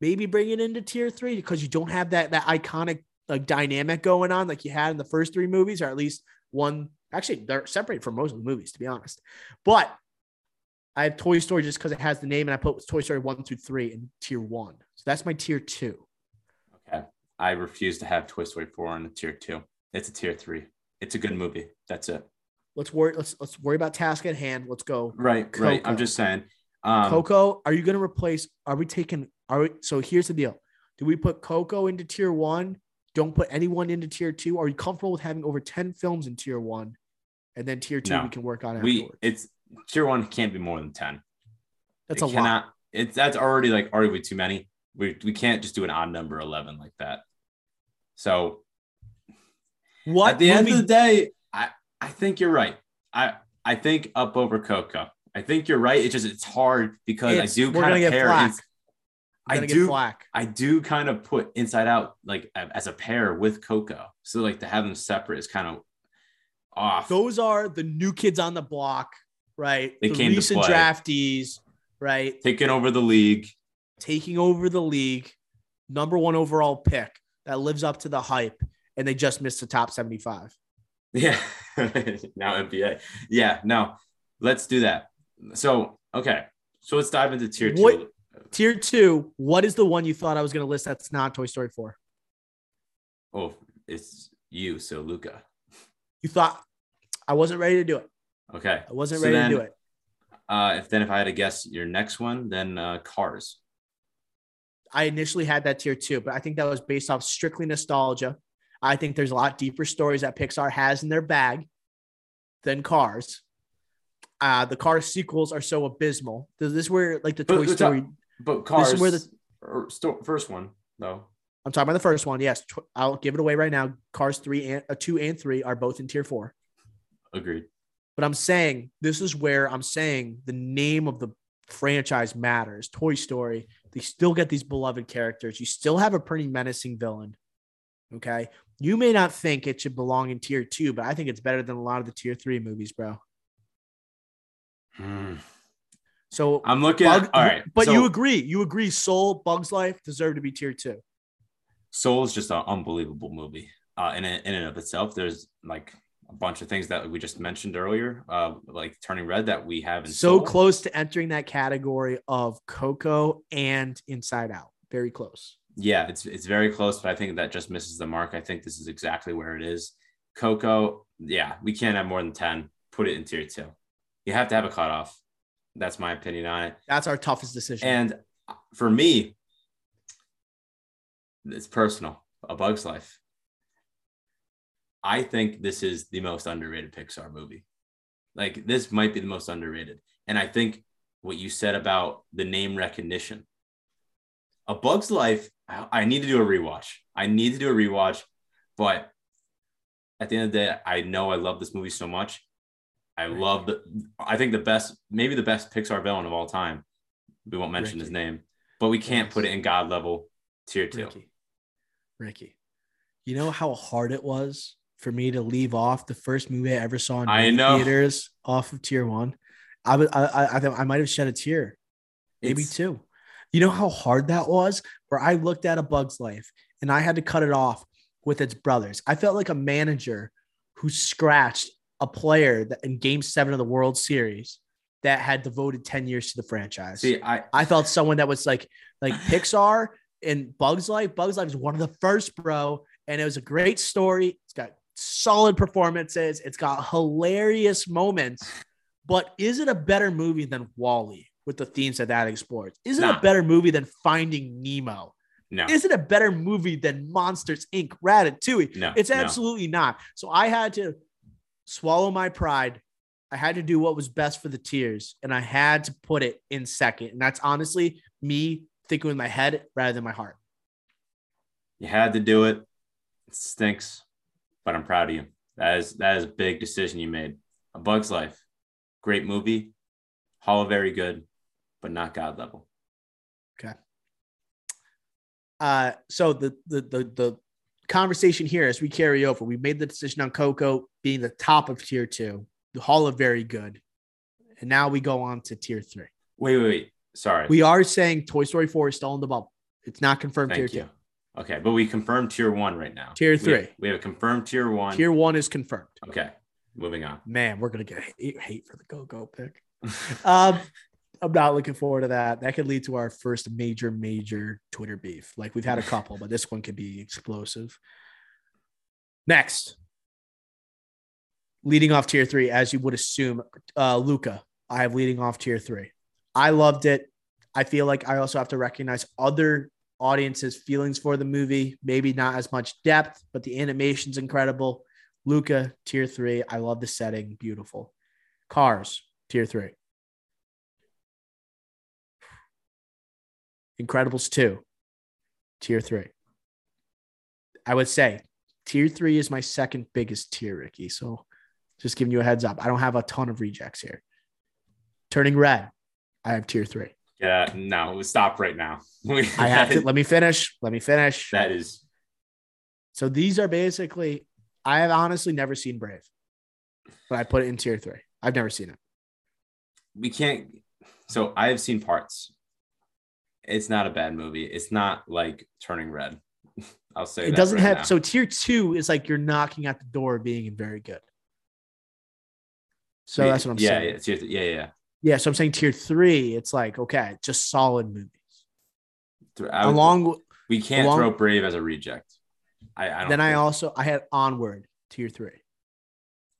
Maybe bring it into tier three because you don't have that that iconic like dynamic going on like you had in the first three movies, or at least one. Actually, they're separated from most of the movies, to be honest. But I have Toy Story just because it has the name, and I put Toy Story one through three in tier one. So that's my tier two. okay. I refuse to have Toy Story 4 on the tier two. It's a tier three. It's a good movie. That's it. Let's worry. Let's let's worry about task at hand. Let's go. Right, right. I'm just saying. Um, Coco, are you going to replace? Are we taking? Are we? So here's the deal: Do we put Coco into tier one? Don't put anyone into tier two. Are you comfortable with having over ten films in tier one, and then tier two No. we can work on we it's tier one can't be more than 10. That's It a lot. It's that's already like arguably too many. We we can't just do an odd number 11 like that. So What at the end of the day, I think you're right. I I think up over Coco. I think you're right. It's just it's hard because It's- I do kind of pair. I do. flack. I do kind of put Inside Out like as a pair with Coco. So like to have them separate is kind of off. Those are the new kids on the block, right? They the came to recent play. draftees, right? Taking over the league. Taking over the league, number one overall pick that lives up to the hype, and they just missed the top 75. Yeah. now NBA. Yeah, no. Let's do that. So, okay. So let's dive into tier two. What- Tier two, what is the one you thought I was going to list that's not Toy Story 4? Oh, it's you, so Luca. You thought I wasn't ready to do it. Okay. I wasn't So ready then- to do it. Uh, if then if I had to guess your next one, then uh, Cars. I initially had that tier two, but I think that was based off strictly nostalgia. I think there's a lot deeper stories that Pixar has in their bag than Cars. Uh, the Cars sequels are so abysmal. This is where like the But- Toy but- Story. But Cars, where the- first one though. I'm talking about the first one. Yes, tw- I'll give it away right now. Cars three and uh, two and three are both in tier four. Agreed. But I'm saying this is where I'm saying the name of the franchise matters. Toy Story, they still get these beloved characters. You still have a pretty menacing villain. Okay. You may not think it should belong in tier two, but I think it's better than a lot of the tier three movies, bro. Hmm. So, I'm looking. Bug, at, all right, but so you agree. You agree Soul, Bugs Life deserve to be tier two. Soul is just an unbelievable movie uh, in in and of itself. There's like a bunch of things that we just mentioned earlier, uh, like Turning Red, that we have in So Soul. close to entering that category of Coco and Inside Out. Very close. Yeah, it's it's very close, but I think that just misses the mark. I think this is exactly where it is. Coco, yeah, we can't have more than ten. Put it in tier two. You have to have a cutoff. That's my opinion on it. That's our toughest decision. And for me, it's personal. A Bug's Life. I think this is the most underrated Pixar movie. Like this might be the most underrated. And I think what you said about the name recognition. A Bug's Life, I I need to do a rewatch. I need to do a rewatch, but at the end of the day, I know I love this movie so much. I love the I think the best, maybe the best Pixar villain of all time. We won't mention his name, but we can't Yes. put it in God level tier two. Ricky, Ricky, you know how hard it was for me to leave off the first movie I ever saw in I know. theaters off of tier one. I would, I, I, I, I might have shed a tear, maybe It's- two. You know how hard that was, where I looked at a Bug's Life and I had to cut it off with its brothers. I felt like a manager who scratched a player that in Game Seven of the World Series that had devoted ten years to the franchise. See, I I felt someone that was like like Pixar and Bugs Life. Bugs Life is one of the first, bro, and it was a great story. It's got solid performances. It's got hilarious moments. But is it a better movie than WALL-E with the themes that that explores? Is it Nah. a better movie than Finding Nemo? no, Is it a better movie than Monsters Inc. Ratatouille? no, It's no. absolutely not. So I had to swallow my pride. I had to do what was best for the tiers, and I had to put it in second. And that's honestly me thinking with my head rather than my heart. You had to do it. It stinks, but I'm proud of you. That is that is a big decision you made. A Bug's Life, great movie. Hollow very good, but not God level. Okay. Uh, so the, the the the conversation here as we carry over, we made the decision on Coco being the top of tier two, the Hall of Very Good, and now we go on to tier three. Wait, wait, wait. Sorry. We are saying Toy Story four is still in the bubble. It's not confirmed Thank tier you. Okay, but we confirmed tier one right now. Tier We have- three. We have, a confirmed tier one. Tier one is confirmed. Okay, moving on. Man, we're gonna get hate, hate for the Coco pick. Um, I'm not looking forward to that. That could lead to our first major, major Twitter beef. Like we've had a couple, but this one could be explosive. Next, leading off tier three, as you would assume, uh, Luca. I have leading off tier three. I loved it. I feel like I also have to recognize other audiences' feelings for the movie. Maybe not as much depth, but the animation's incredible. Luca, tier three. I love the setting. Beautiful. Cars, tier three. Incredibles 2, tier three. I would say tier three is my second biggest tier, Ricky. So just giving you a heads up. I don't have a ton of rejects here. Turning red, I have tier three. Yeah, no, stop right now. I have to let me finish. Let me finish. That is So these are basically, I have honestly never seen Brave, but I put it in tier three. I've never seen it. we can't. So I have seen parts. It's not a bad movie. It's not like Turning Red. I'll say It doesn't right have now. so tier two is like you're knocking at the door being very good. So that's what I'm yeah, saying. Yeah, yeah, yeah. Yeah, so I'm saying tier three, it's like okay, just solid movies. Would- Along with we can't along- throw Brave as a reject. I, I don't. then I also I had onward tier three.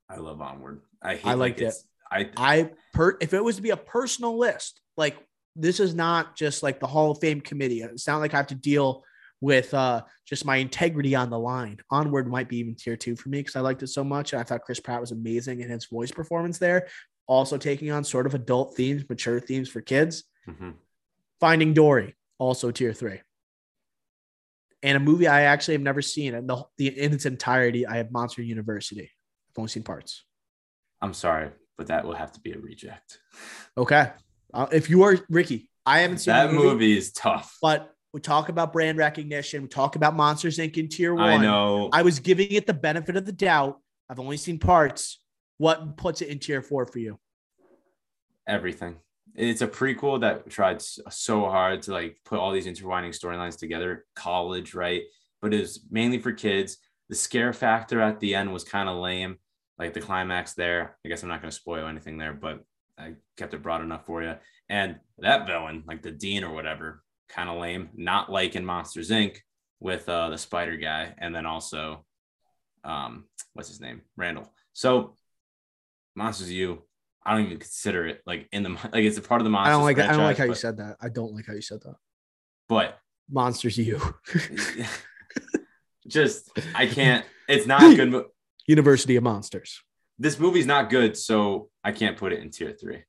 I love Onward. I hate I like liked it. I I per if it was to be a personal list, like this is not just like the Hall of Fame committee. It's not like I have to deal with uh, just my integrity on the line. Onward might be even tier two for me because I liked it so much. And I thought Chris Pratt was amazing in his voice performance there. Also taking on sort of adult themes, mature themes for kids. Mhm. Finding Dory, also tier three. And a movie I actually have never seen in, the, the, in its entirety. I have Monster University. I've only seen parts. I'm sorry, but that will have to be a reject. Okay. Uh, if you are Ricky, I haven't seen That movie, movie is tough. but we talk about brand recognition. We talk about Monsters Inc. in tier one. I know. I was giving it the benefit of the doubt. I've only seen parts. What puts it in tier four for you? everything. It's a prequel that tried so hard to like put all these intertwining storylines together. College, right? But it was mainly for kids. The scare factor at the end was kind of lame. Like the climax there. I guess I'm not going to spoil anything there, but I kept it broad enough for you. And that villain, like the dean or whatever, kind of lame. Not like in Monsters Inc. with uh, the spider guy, and then also, um, what's his name, Randall. So, Monsters U, I don't even consider it like in the like it's a part of the Monsters. I don't like. I don't like how you said that. I don't like how you said that. But, Monsters U. just I can't. It's not a good. Mo- University of Monsters. This movie's not good, so I can't put it in tier three.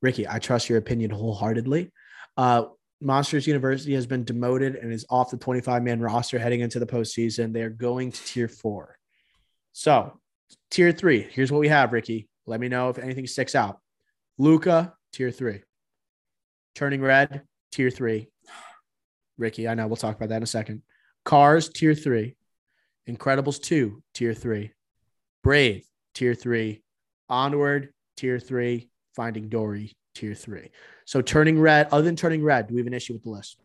Ricky, I trust your opinion wholeheartedly. Uh, Monsters University has been demoted and is off the 25 man roster heading into the postseason. They are going to tier four. So, tier three, here's what we have, Ricky. Let me know if anything sticks out. Luca, tier three. Turning red, tier three. Ricky, I know we'll talk about that in a second. Cars, tier three. Incredibles 2, tier three. Brave, tier three. Onward, tier three. Finding Dory, tier three. So turning red, other than turning red, do we have an issue with the list?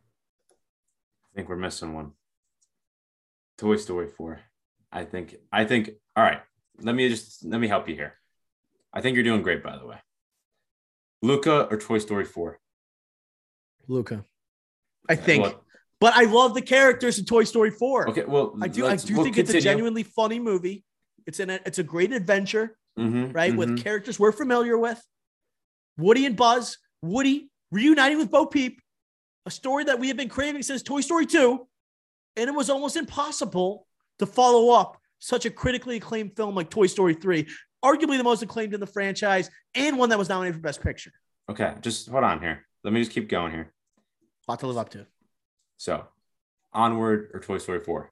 I think we're missing one. Toy Story 4. I think I think all right. Let me just let me help you here. I think you're doing great by the way. Luca or Toy Story 4? Luca. I think. Well, but I love the characters in Toy Story 4. okay, well I do I do we'll think it's a genuinely funny movie. It's an it's a great adventure, Mhm, right? mhm. With characters we're familiar with. Woody and Buzz, Woody reuniting with Bo Peep, a story that we have been craving since Toy Story 2. And it was almost impossible to follow up such a critically acclaimed film like Toy Story 3, arguably the most acclaimed in the franchise, and one that was nominated for Best Picture. Okay, just hold on here. Let me just keep going here. A lot to live up to. So, Onward or Toy Story 4?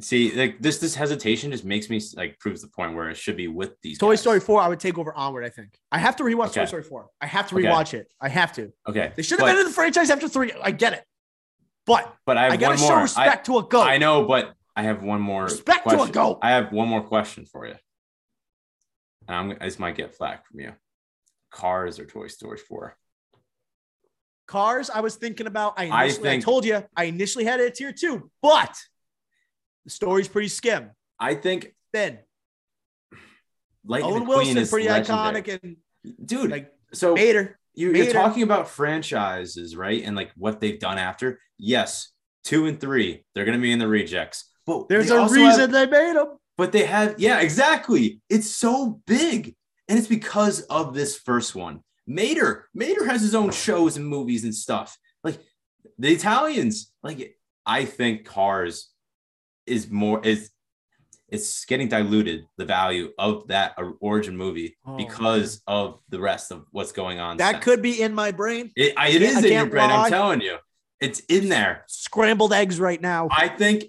See, like this this hesitation just makes me like proves the point where it should be with these Toy guys. Story 4, I would take over Onward, I think. I have to rewatch Toy Story 4. I have to Okay. rewatch it. I have to. Okay. They should have ended the franchise after three. I get it. But but I have I gotta one show more. respect to a goat. I, I know, but I have one more Respect to a question. goat. I have one more question for you. And I'm this might get flack from you. Cars or Toy Story 4? Cars, I was thinking about. I, I initially, I, think- told you, I initially had it at tier two, but the story's pretty skim, I think thin. Lightning Owen Wilson, is pretty legendary. iconic, and Dude, like so Vader. you, you're talking about franchises, right? And like what they've done after. Yes, two and three, they're gonna be in the rejects. But There's a reason have- they made them. but they have, yeah, exactly. It's so big, and it's because of this first one. Mater, Mater has his own shows and movies and stuff. Like the Italians, like I think Cars is more is it's getting diluted the value of that uh, origin movie Oh, because of the rest of what's going on. That since. could be in my brain. It, I, it is in your brain. I'm telling you, it's in there. Scrambled eggs right now. I think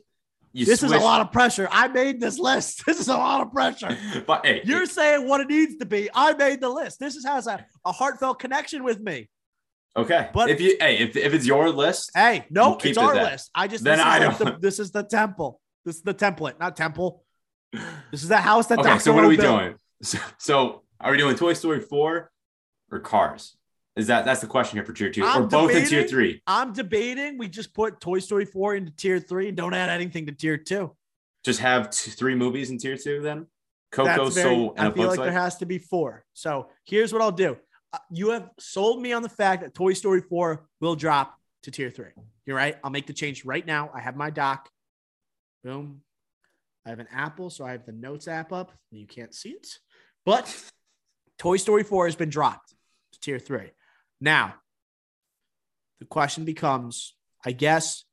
you. this is a lot of pressure. I made this list. This is a lot of pressure. But hey, You're saying what it needs to be. I made the list. This is has a, a heartfelt connection with me. okay. but- if you hey, if, if it's your list, Hey, no, it's it our list. I just Then this I like don't- this is the temple. This is the template, not temple. This is the house that. okay. So what are we built. doing? So, so are we doing Toy Story four or Cars? Is that that's the question here for tier 2 I'm or both in tier three? I'm debating. We just put Toy Story four into tier three and don't add anything to tier two. Just have two, three movies in tier two then. Coco, very- Soul, and I feel like there has to be four. So here's what I'll do. Uh, you have sold me on the fact that Toy Story 4 will drop to tier three. You're right. I'll make the change right now. I have my doc. Boom. I have an Apple, so I have the Notes app up. You can't see it, but Toy Story 4 has been dropped to tier three. Now, the question becomes I guess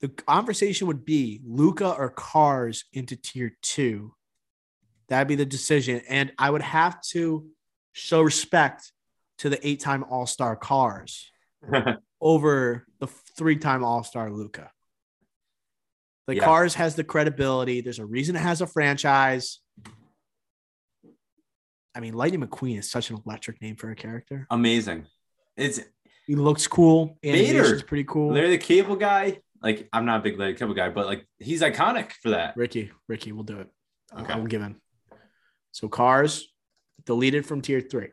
the conversation would be Luca or Cars into tier two. That'd be the decision. And I would have to show respect to the eight time All Star Cars over the three time All Star Luca. The Yeah. Cars has the credibility. There's a reason it has a franchise. I mean, Lightning McQueen is such an electric name for a character. Amazing. It's He looks cool. Vader. Pretty cool. Larry the Cable Guy. Like I'm not a big Larry the Cable Guy, but like he's iconic for that. Ricky, Ricky, we'll do it. I'll- Okay. I will give him. So cars deleted from tier three.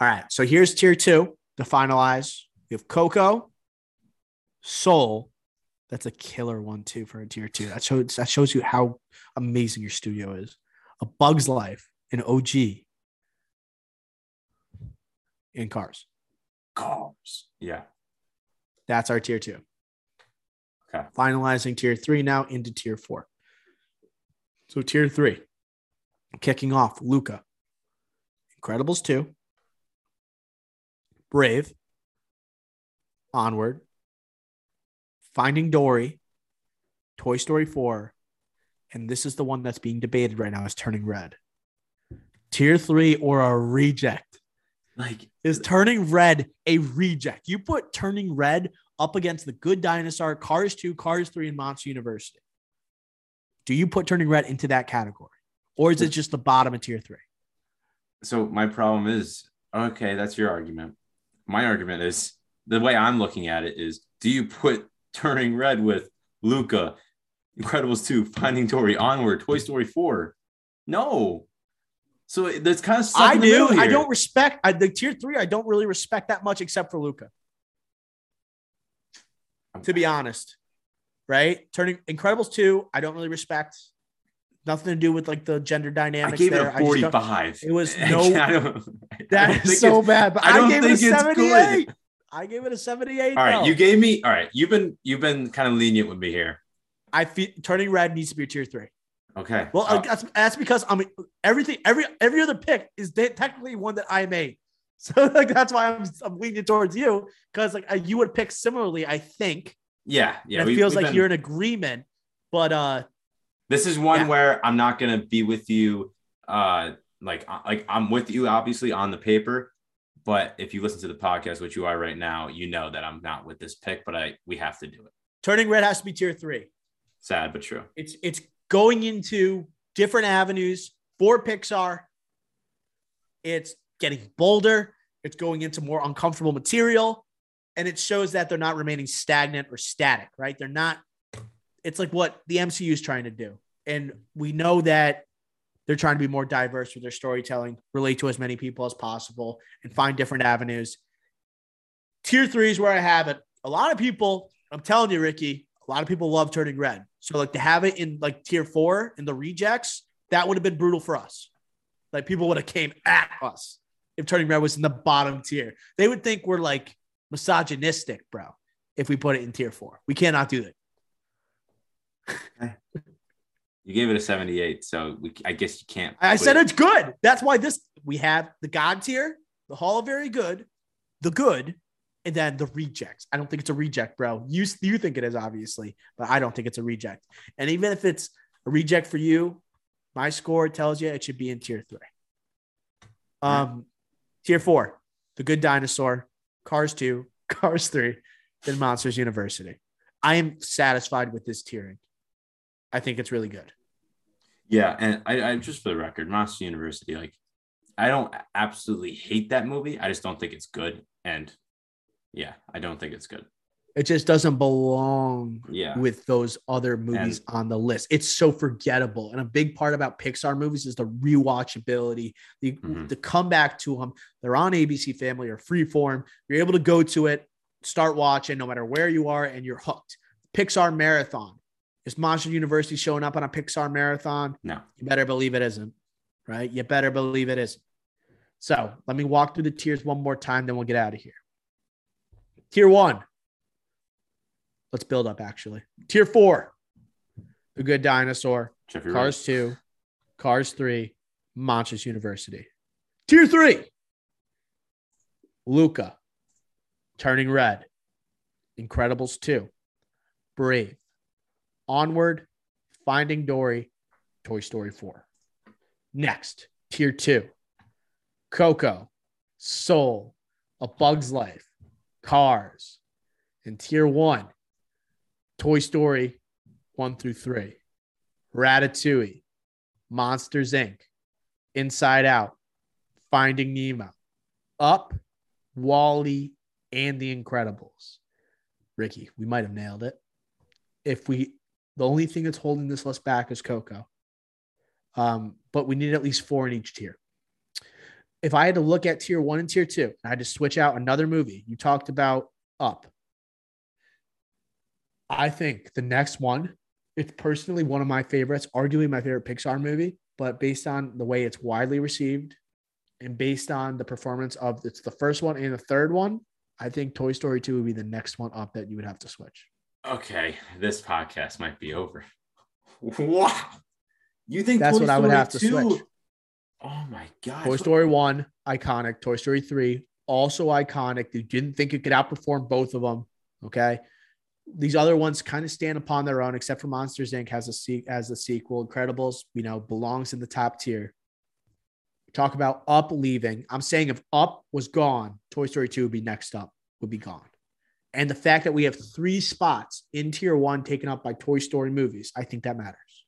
All right. So here's tier two to finalize. We have Coco, Soul. That's a killer one too for a tier two. That shows that shows you how amazing your studio is. A Bug's Life, an OG, in cars. Cars. Yeah. That's our tier two. Okay. Finalizing tier three now into tier four. So tier three, kicking off Luca, Incredibles 2, Brave, Onward, Finding Dory, Toy Story 4, and this is the one that's being debated right now is Turning Red. Tier three or a reject. Like Is Turning Red a reject? You put Turning Red up against the Good Dinosaur, Cars 2, Cars 3, and Monster University. Do you put Turning Red into that category? Or is it just the bottom of tier three? so my problem is okay, that's your argument. My argument is the way I'm looking at it is do you put Turning Red with Luca, Incredibles 2, Finding Dory, Onward, Toy Story 4? No. So that's kind of I do. I don't respect I, the tier three. I don't really respect that much except for Luca. To be honest, right? Turning Incredibles 2, I don't really respect. Nothing to do with like the gender I dynamics gave there. a I just don't- 45. It was I no- I don't is so bad. But I I, gave it a think it's good. 78. I gave it a 78. All right, you gave me all right. You've been you've been kind of lenient with me here. I feel turning red needs to be a tier three. Okay. Well, uh, that's that's because I mean everything every every other pick is technically one that I made. So like that's why I'm I'm leaning towards you because like uh, you would pick similarly. I think. yeah, yeah. it we- feels like been- you're in agreement, but uh, This is one Yeah. where I'm not gonna be with you. Uh, like uh, like I'm with you obviously on the paper, but if you listen to the podcast, which you are right now, you know that I'm not with this pick. But I we have to do it. turning red has to be tier three. Sad but true. It's it's going into different avenues for Pixar. It's getting bolder. It's going into more uncomfortable material, and it shows that they're not remaining stagnant or static. Right? They're not. It's like what the MCU is trying to do, and we know that they're trying to be more diverse with their storytelling, relate to as many people as possible, and find different avenues. Tier three is where I have it. A lot of people, I'm telling you, Ricky, a lot of people love turning red. So like to have it in like tier four in the rejects, that would have been brutal for us. Like people would have came at us if turning red was in the bottom tier. They would think we're like misogynistic, bro. If we put it in tier four, we cannot do that. You gave it a 78, so we, I guess you can't. I said it- it's good. That's why this we have the God tier, the Hall of Very Good, the good, and then the rejects. I don't think it's a reject, bro. You you think it is obviously, but I don't think it's a reject. And even if it's a reject for you, my score tells you it should be in tier three. Um, tier four, the Good Dinosaur, Cars two, Cars three, then Monsters University. I am satisfied with this tiering. I think it's really good. Yeah, and I, I just for the record, Monster University, like I don't absolutely hate that movie. I just don't think it's good. And yeah, I don't think it's good. It just doesn't belong Yeah. with those other movies on the list. It's so forgettable. And a big part about Pixar movies is the rewatchability, the, Mhm. the come back to them. They're on ABC Family or Freeform. You're able to go to it, start watching no matter where you are, and you're hooked. Pixar Marathon. Is Monster University showing up on a Pixar Marathon? No. You better believe it isn't, right? You better believe it isn't. So let me walk through the tiers one more time, then we'll get out of here. Tier one. Let's build up actually. Tier four. The Good Dinosaur, Jeffrey Cars 2, Cars 3, Monsters University. Tier three, Luca, Turning Red, Incredibles 2, Brave, Onward, Finding Dory, Toy Story 4. Next, tier two, Coco, Soul, A Bug's Life, Cars. And tier one, Toy Story 1 through 3, Ratatouille, Monsters Inc., Inside Out, Finding Nemo, Up, WALL-E, and The Incredibles. Ricky, we might have nailed it. If we, the only thing that's holding this list back is Coco. Um, but we need at least four in each tier. If I had to look at tier one and tier two, I had to switch out another movie. You talked about Up. I think the next one, it's personally one of my favorites, arguably my favorite Pixar movie, but based on the way it's widely received and based on the performance of it's the first one and the third one, I think Toy Story 2 would be the next one up that you would have to switch. Okay, this podcast might be over. Wow. You think That's Toy what I would Story have to switch. Oh my god. Toy Story 1, iconic. Toy Story 3, also iconic. You didn't think it could outperform both of them. Okay. These other ones kind of stand upon their own, except for Monsters Inc. has a se- as a sequel. Incredibles, you know, belongs in the top tier. Talk about Up leaving. I'm saying if Up was gone, Toy Story 2 would be next up, would be gone. And the fact that we have three spots in tier one taken up by Toy Story movies, I think that matters.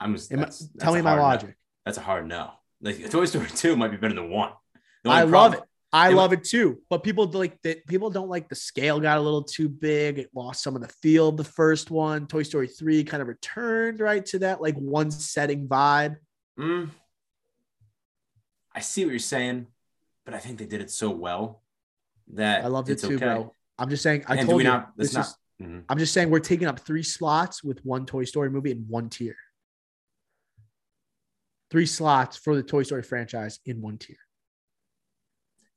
I'm just I- that's- that's tell me my hard no. logic. That's a hard no. Like Toy Story 2 might be better than one. I love it. I love it too. But people like that. People don't like the scale got a little too big. It lost some of the feel of the first one. Toy Story 3 kind of returned right to that like one setting vibe. Mm. I see what you're saying, but I think they did it so well that I loved it too, okay. bro. I'm just saying. I and told you not, this not, is. Mm-hmm. I'm just saying we're taking up three slots with one Toy Story movie in one tier. Three slots for the Toy Story franchise in one tier.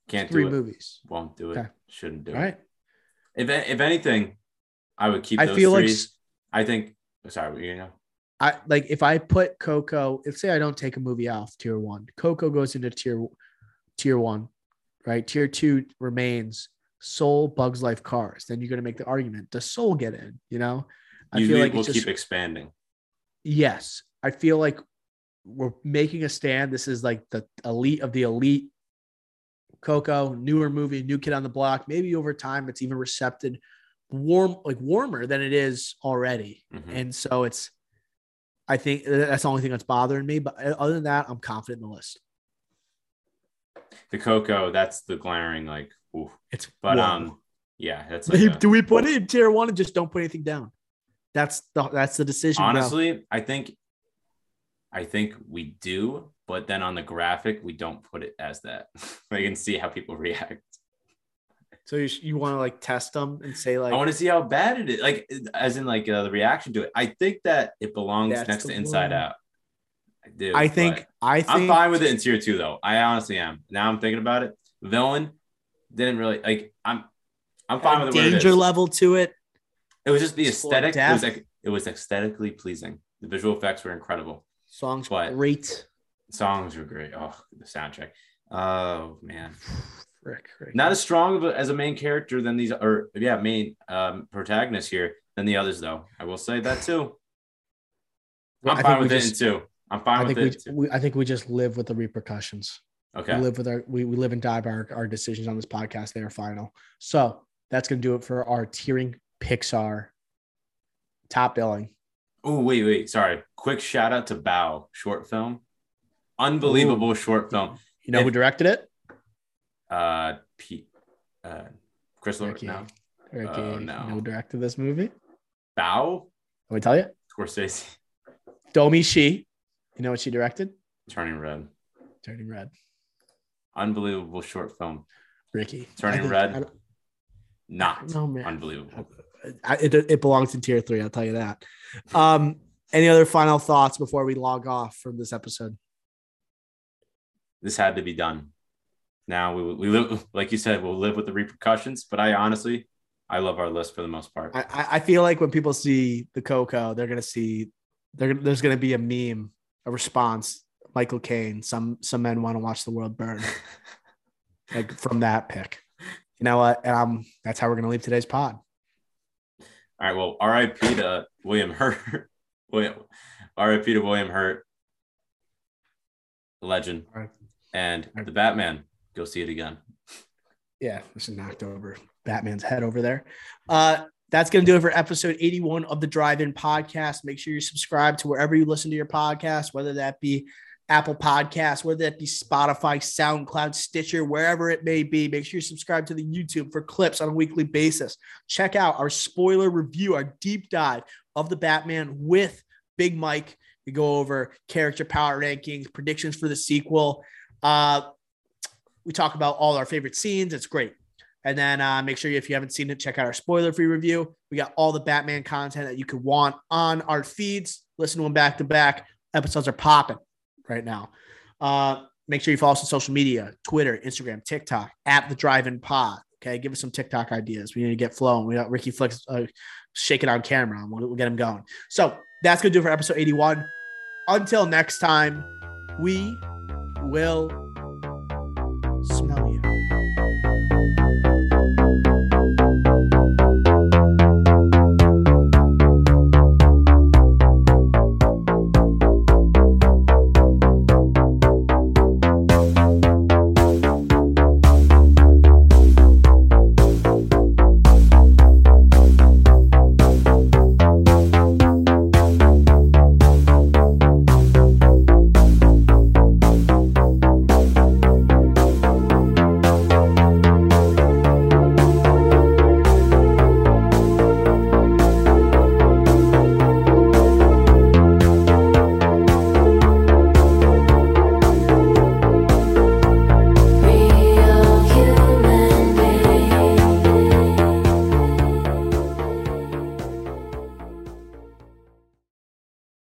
Can't three do it. movies. Won't do it. Okay. Shouldn't do All right. it. If if anything, I would keep. I those feel like three. s- I think. Sorry, what you know. I like if I put Coco, let's say I don't take a movie off tier one, Coco goes into tier tier one, right? Tier two remains Soul, Bugs Life, Cars. Then you're gonna make the argument: Does Soul get in? You know, I You feel like we'll it's just keep expanding. yes. I feel like we're making a stand. This is like the elite of the elite. Coco, newer movie, new kid on the block. Maybe over time, it's even recepted warm, like warmer than it is already. Mhm. And so it's, I think that's the only thing that's bothering me. But other than that, I'm confident in the list. The Coco that's the glaring like. Oof. It's But um, yeah, that's like a- do we put it in tier one and just don't put anything down? That's the that's the decision. bro. honestly, I think, I think we do, but then on the graphic we don't put it as that. I can see how people react. so you, you want to like test them and say like, I want to see how bad it is, like as in like uh, the reaction to it. I think that it belongs next to Inside one. Out. I think I think I'm fine with it in tier two though. I honestly am. Now I'm thinking about it. Villain didn't really like. I'm I'm fine with it. where it danger level to it. It was just the It's full of aesthetic. It was like it was aesthetically pleasing. The visual effects were incredible. Songs But- great. Songs were great. Oh, the soundtrack. Oh man, Frick, frick. not as strong of a, as a main character than these, or yeah, main um, protagonist here than the others though. I will say that too. Well, I'm fine with it just- two. I'm fine I with think it. we, too. we I think we just live with the repercussions. Okay. We live with our we, we live and die by our, our decisions on this podcast. They are final. So that's gonna do it for our tiering Pixar top billing. Oh wait, wait. Sorry. Quick shout out to Bao short film. Unbelievable short film. You know who directed it? Uh, Pete, uh, Chris Lord. Ricky. No, Ricky, Oh, you no. know who directed this movie? Bao. Let me tell you. Scorsese. Domee Shi. You know what she directed? Turning Red. Turning Red. Unbelievable short film. Ricky. Turning think- Red. Don't- No man. unbelievable. I, it, it belongs in tier three. I'll tell you that. Um, any other final thoughts before we log off from this episode? This had to be done. Now we we live like you said. We'll live with the repercussions. But I honestly, I love our list for the most part. I, I I feel like when people see the Coco, they're gonna see there, there's gonna be a meme a response. Michael Caine. Some some men want to watch the world burn. like from that pick. You know what? And um, that's how we're gonna leave today's pod. All right. Well, R.I.P. to William Hurt. William, R.I.P. to William Hurt, legend, Right. and the Batman. Go see it again. Yeah, this is knocked over Batman's head over there. Uh, that's going to do it for episode 81 of the Drive In Podcast. Make sure you subscribe to wherever you listen to your podcast, whether that be Apple Podcasts, whether that be Spotify, SoundCloud, Stitcher, wherever it may be. Make sure you subscribe to the YouTube for clips on a weekly basis. Check out our spoiler review, our deep dive of the Batman with Big Mike. We go over character power rankings, predictions for the sequel. Uh, we talk about all our favorite scenes. It's great. And then uh, make sure if you haven't seen it, check out our spoiler free review. We got all the Batman content that you could want on our feeds. Listen to them back to back. Episodes are popping right now. Uh, make sure you follow us on social media Twitter, Instagram, TikTok, at the Drive In Pod. Okay. Give us some TikTok ideas. We need to get flowing. We got Ricky Flicks uh, shaking on camera. We'll, we'll get him going. So that's going to do it for episode 81. Until next time, we will smell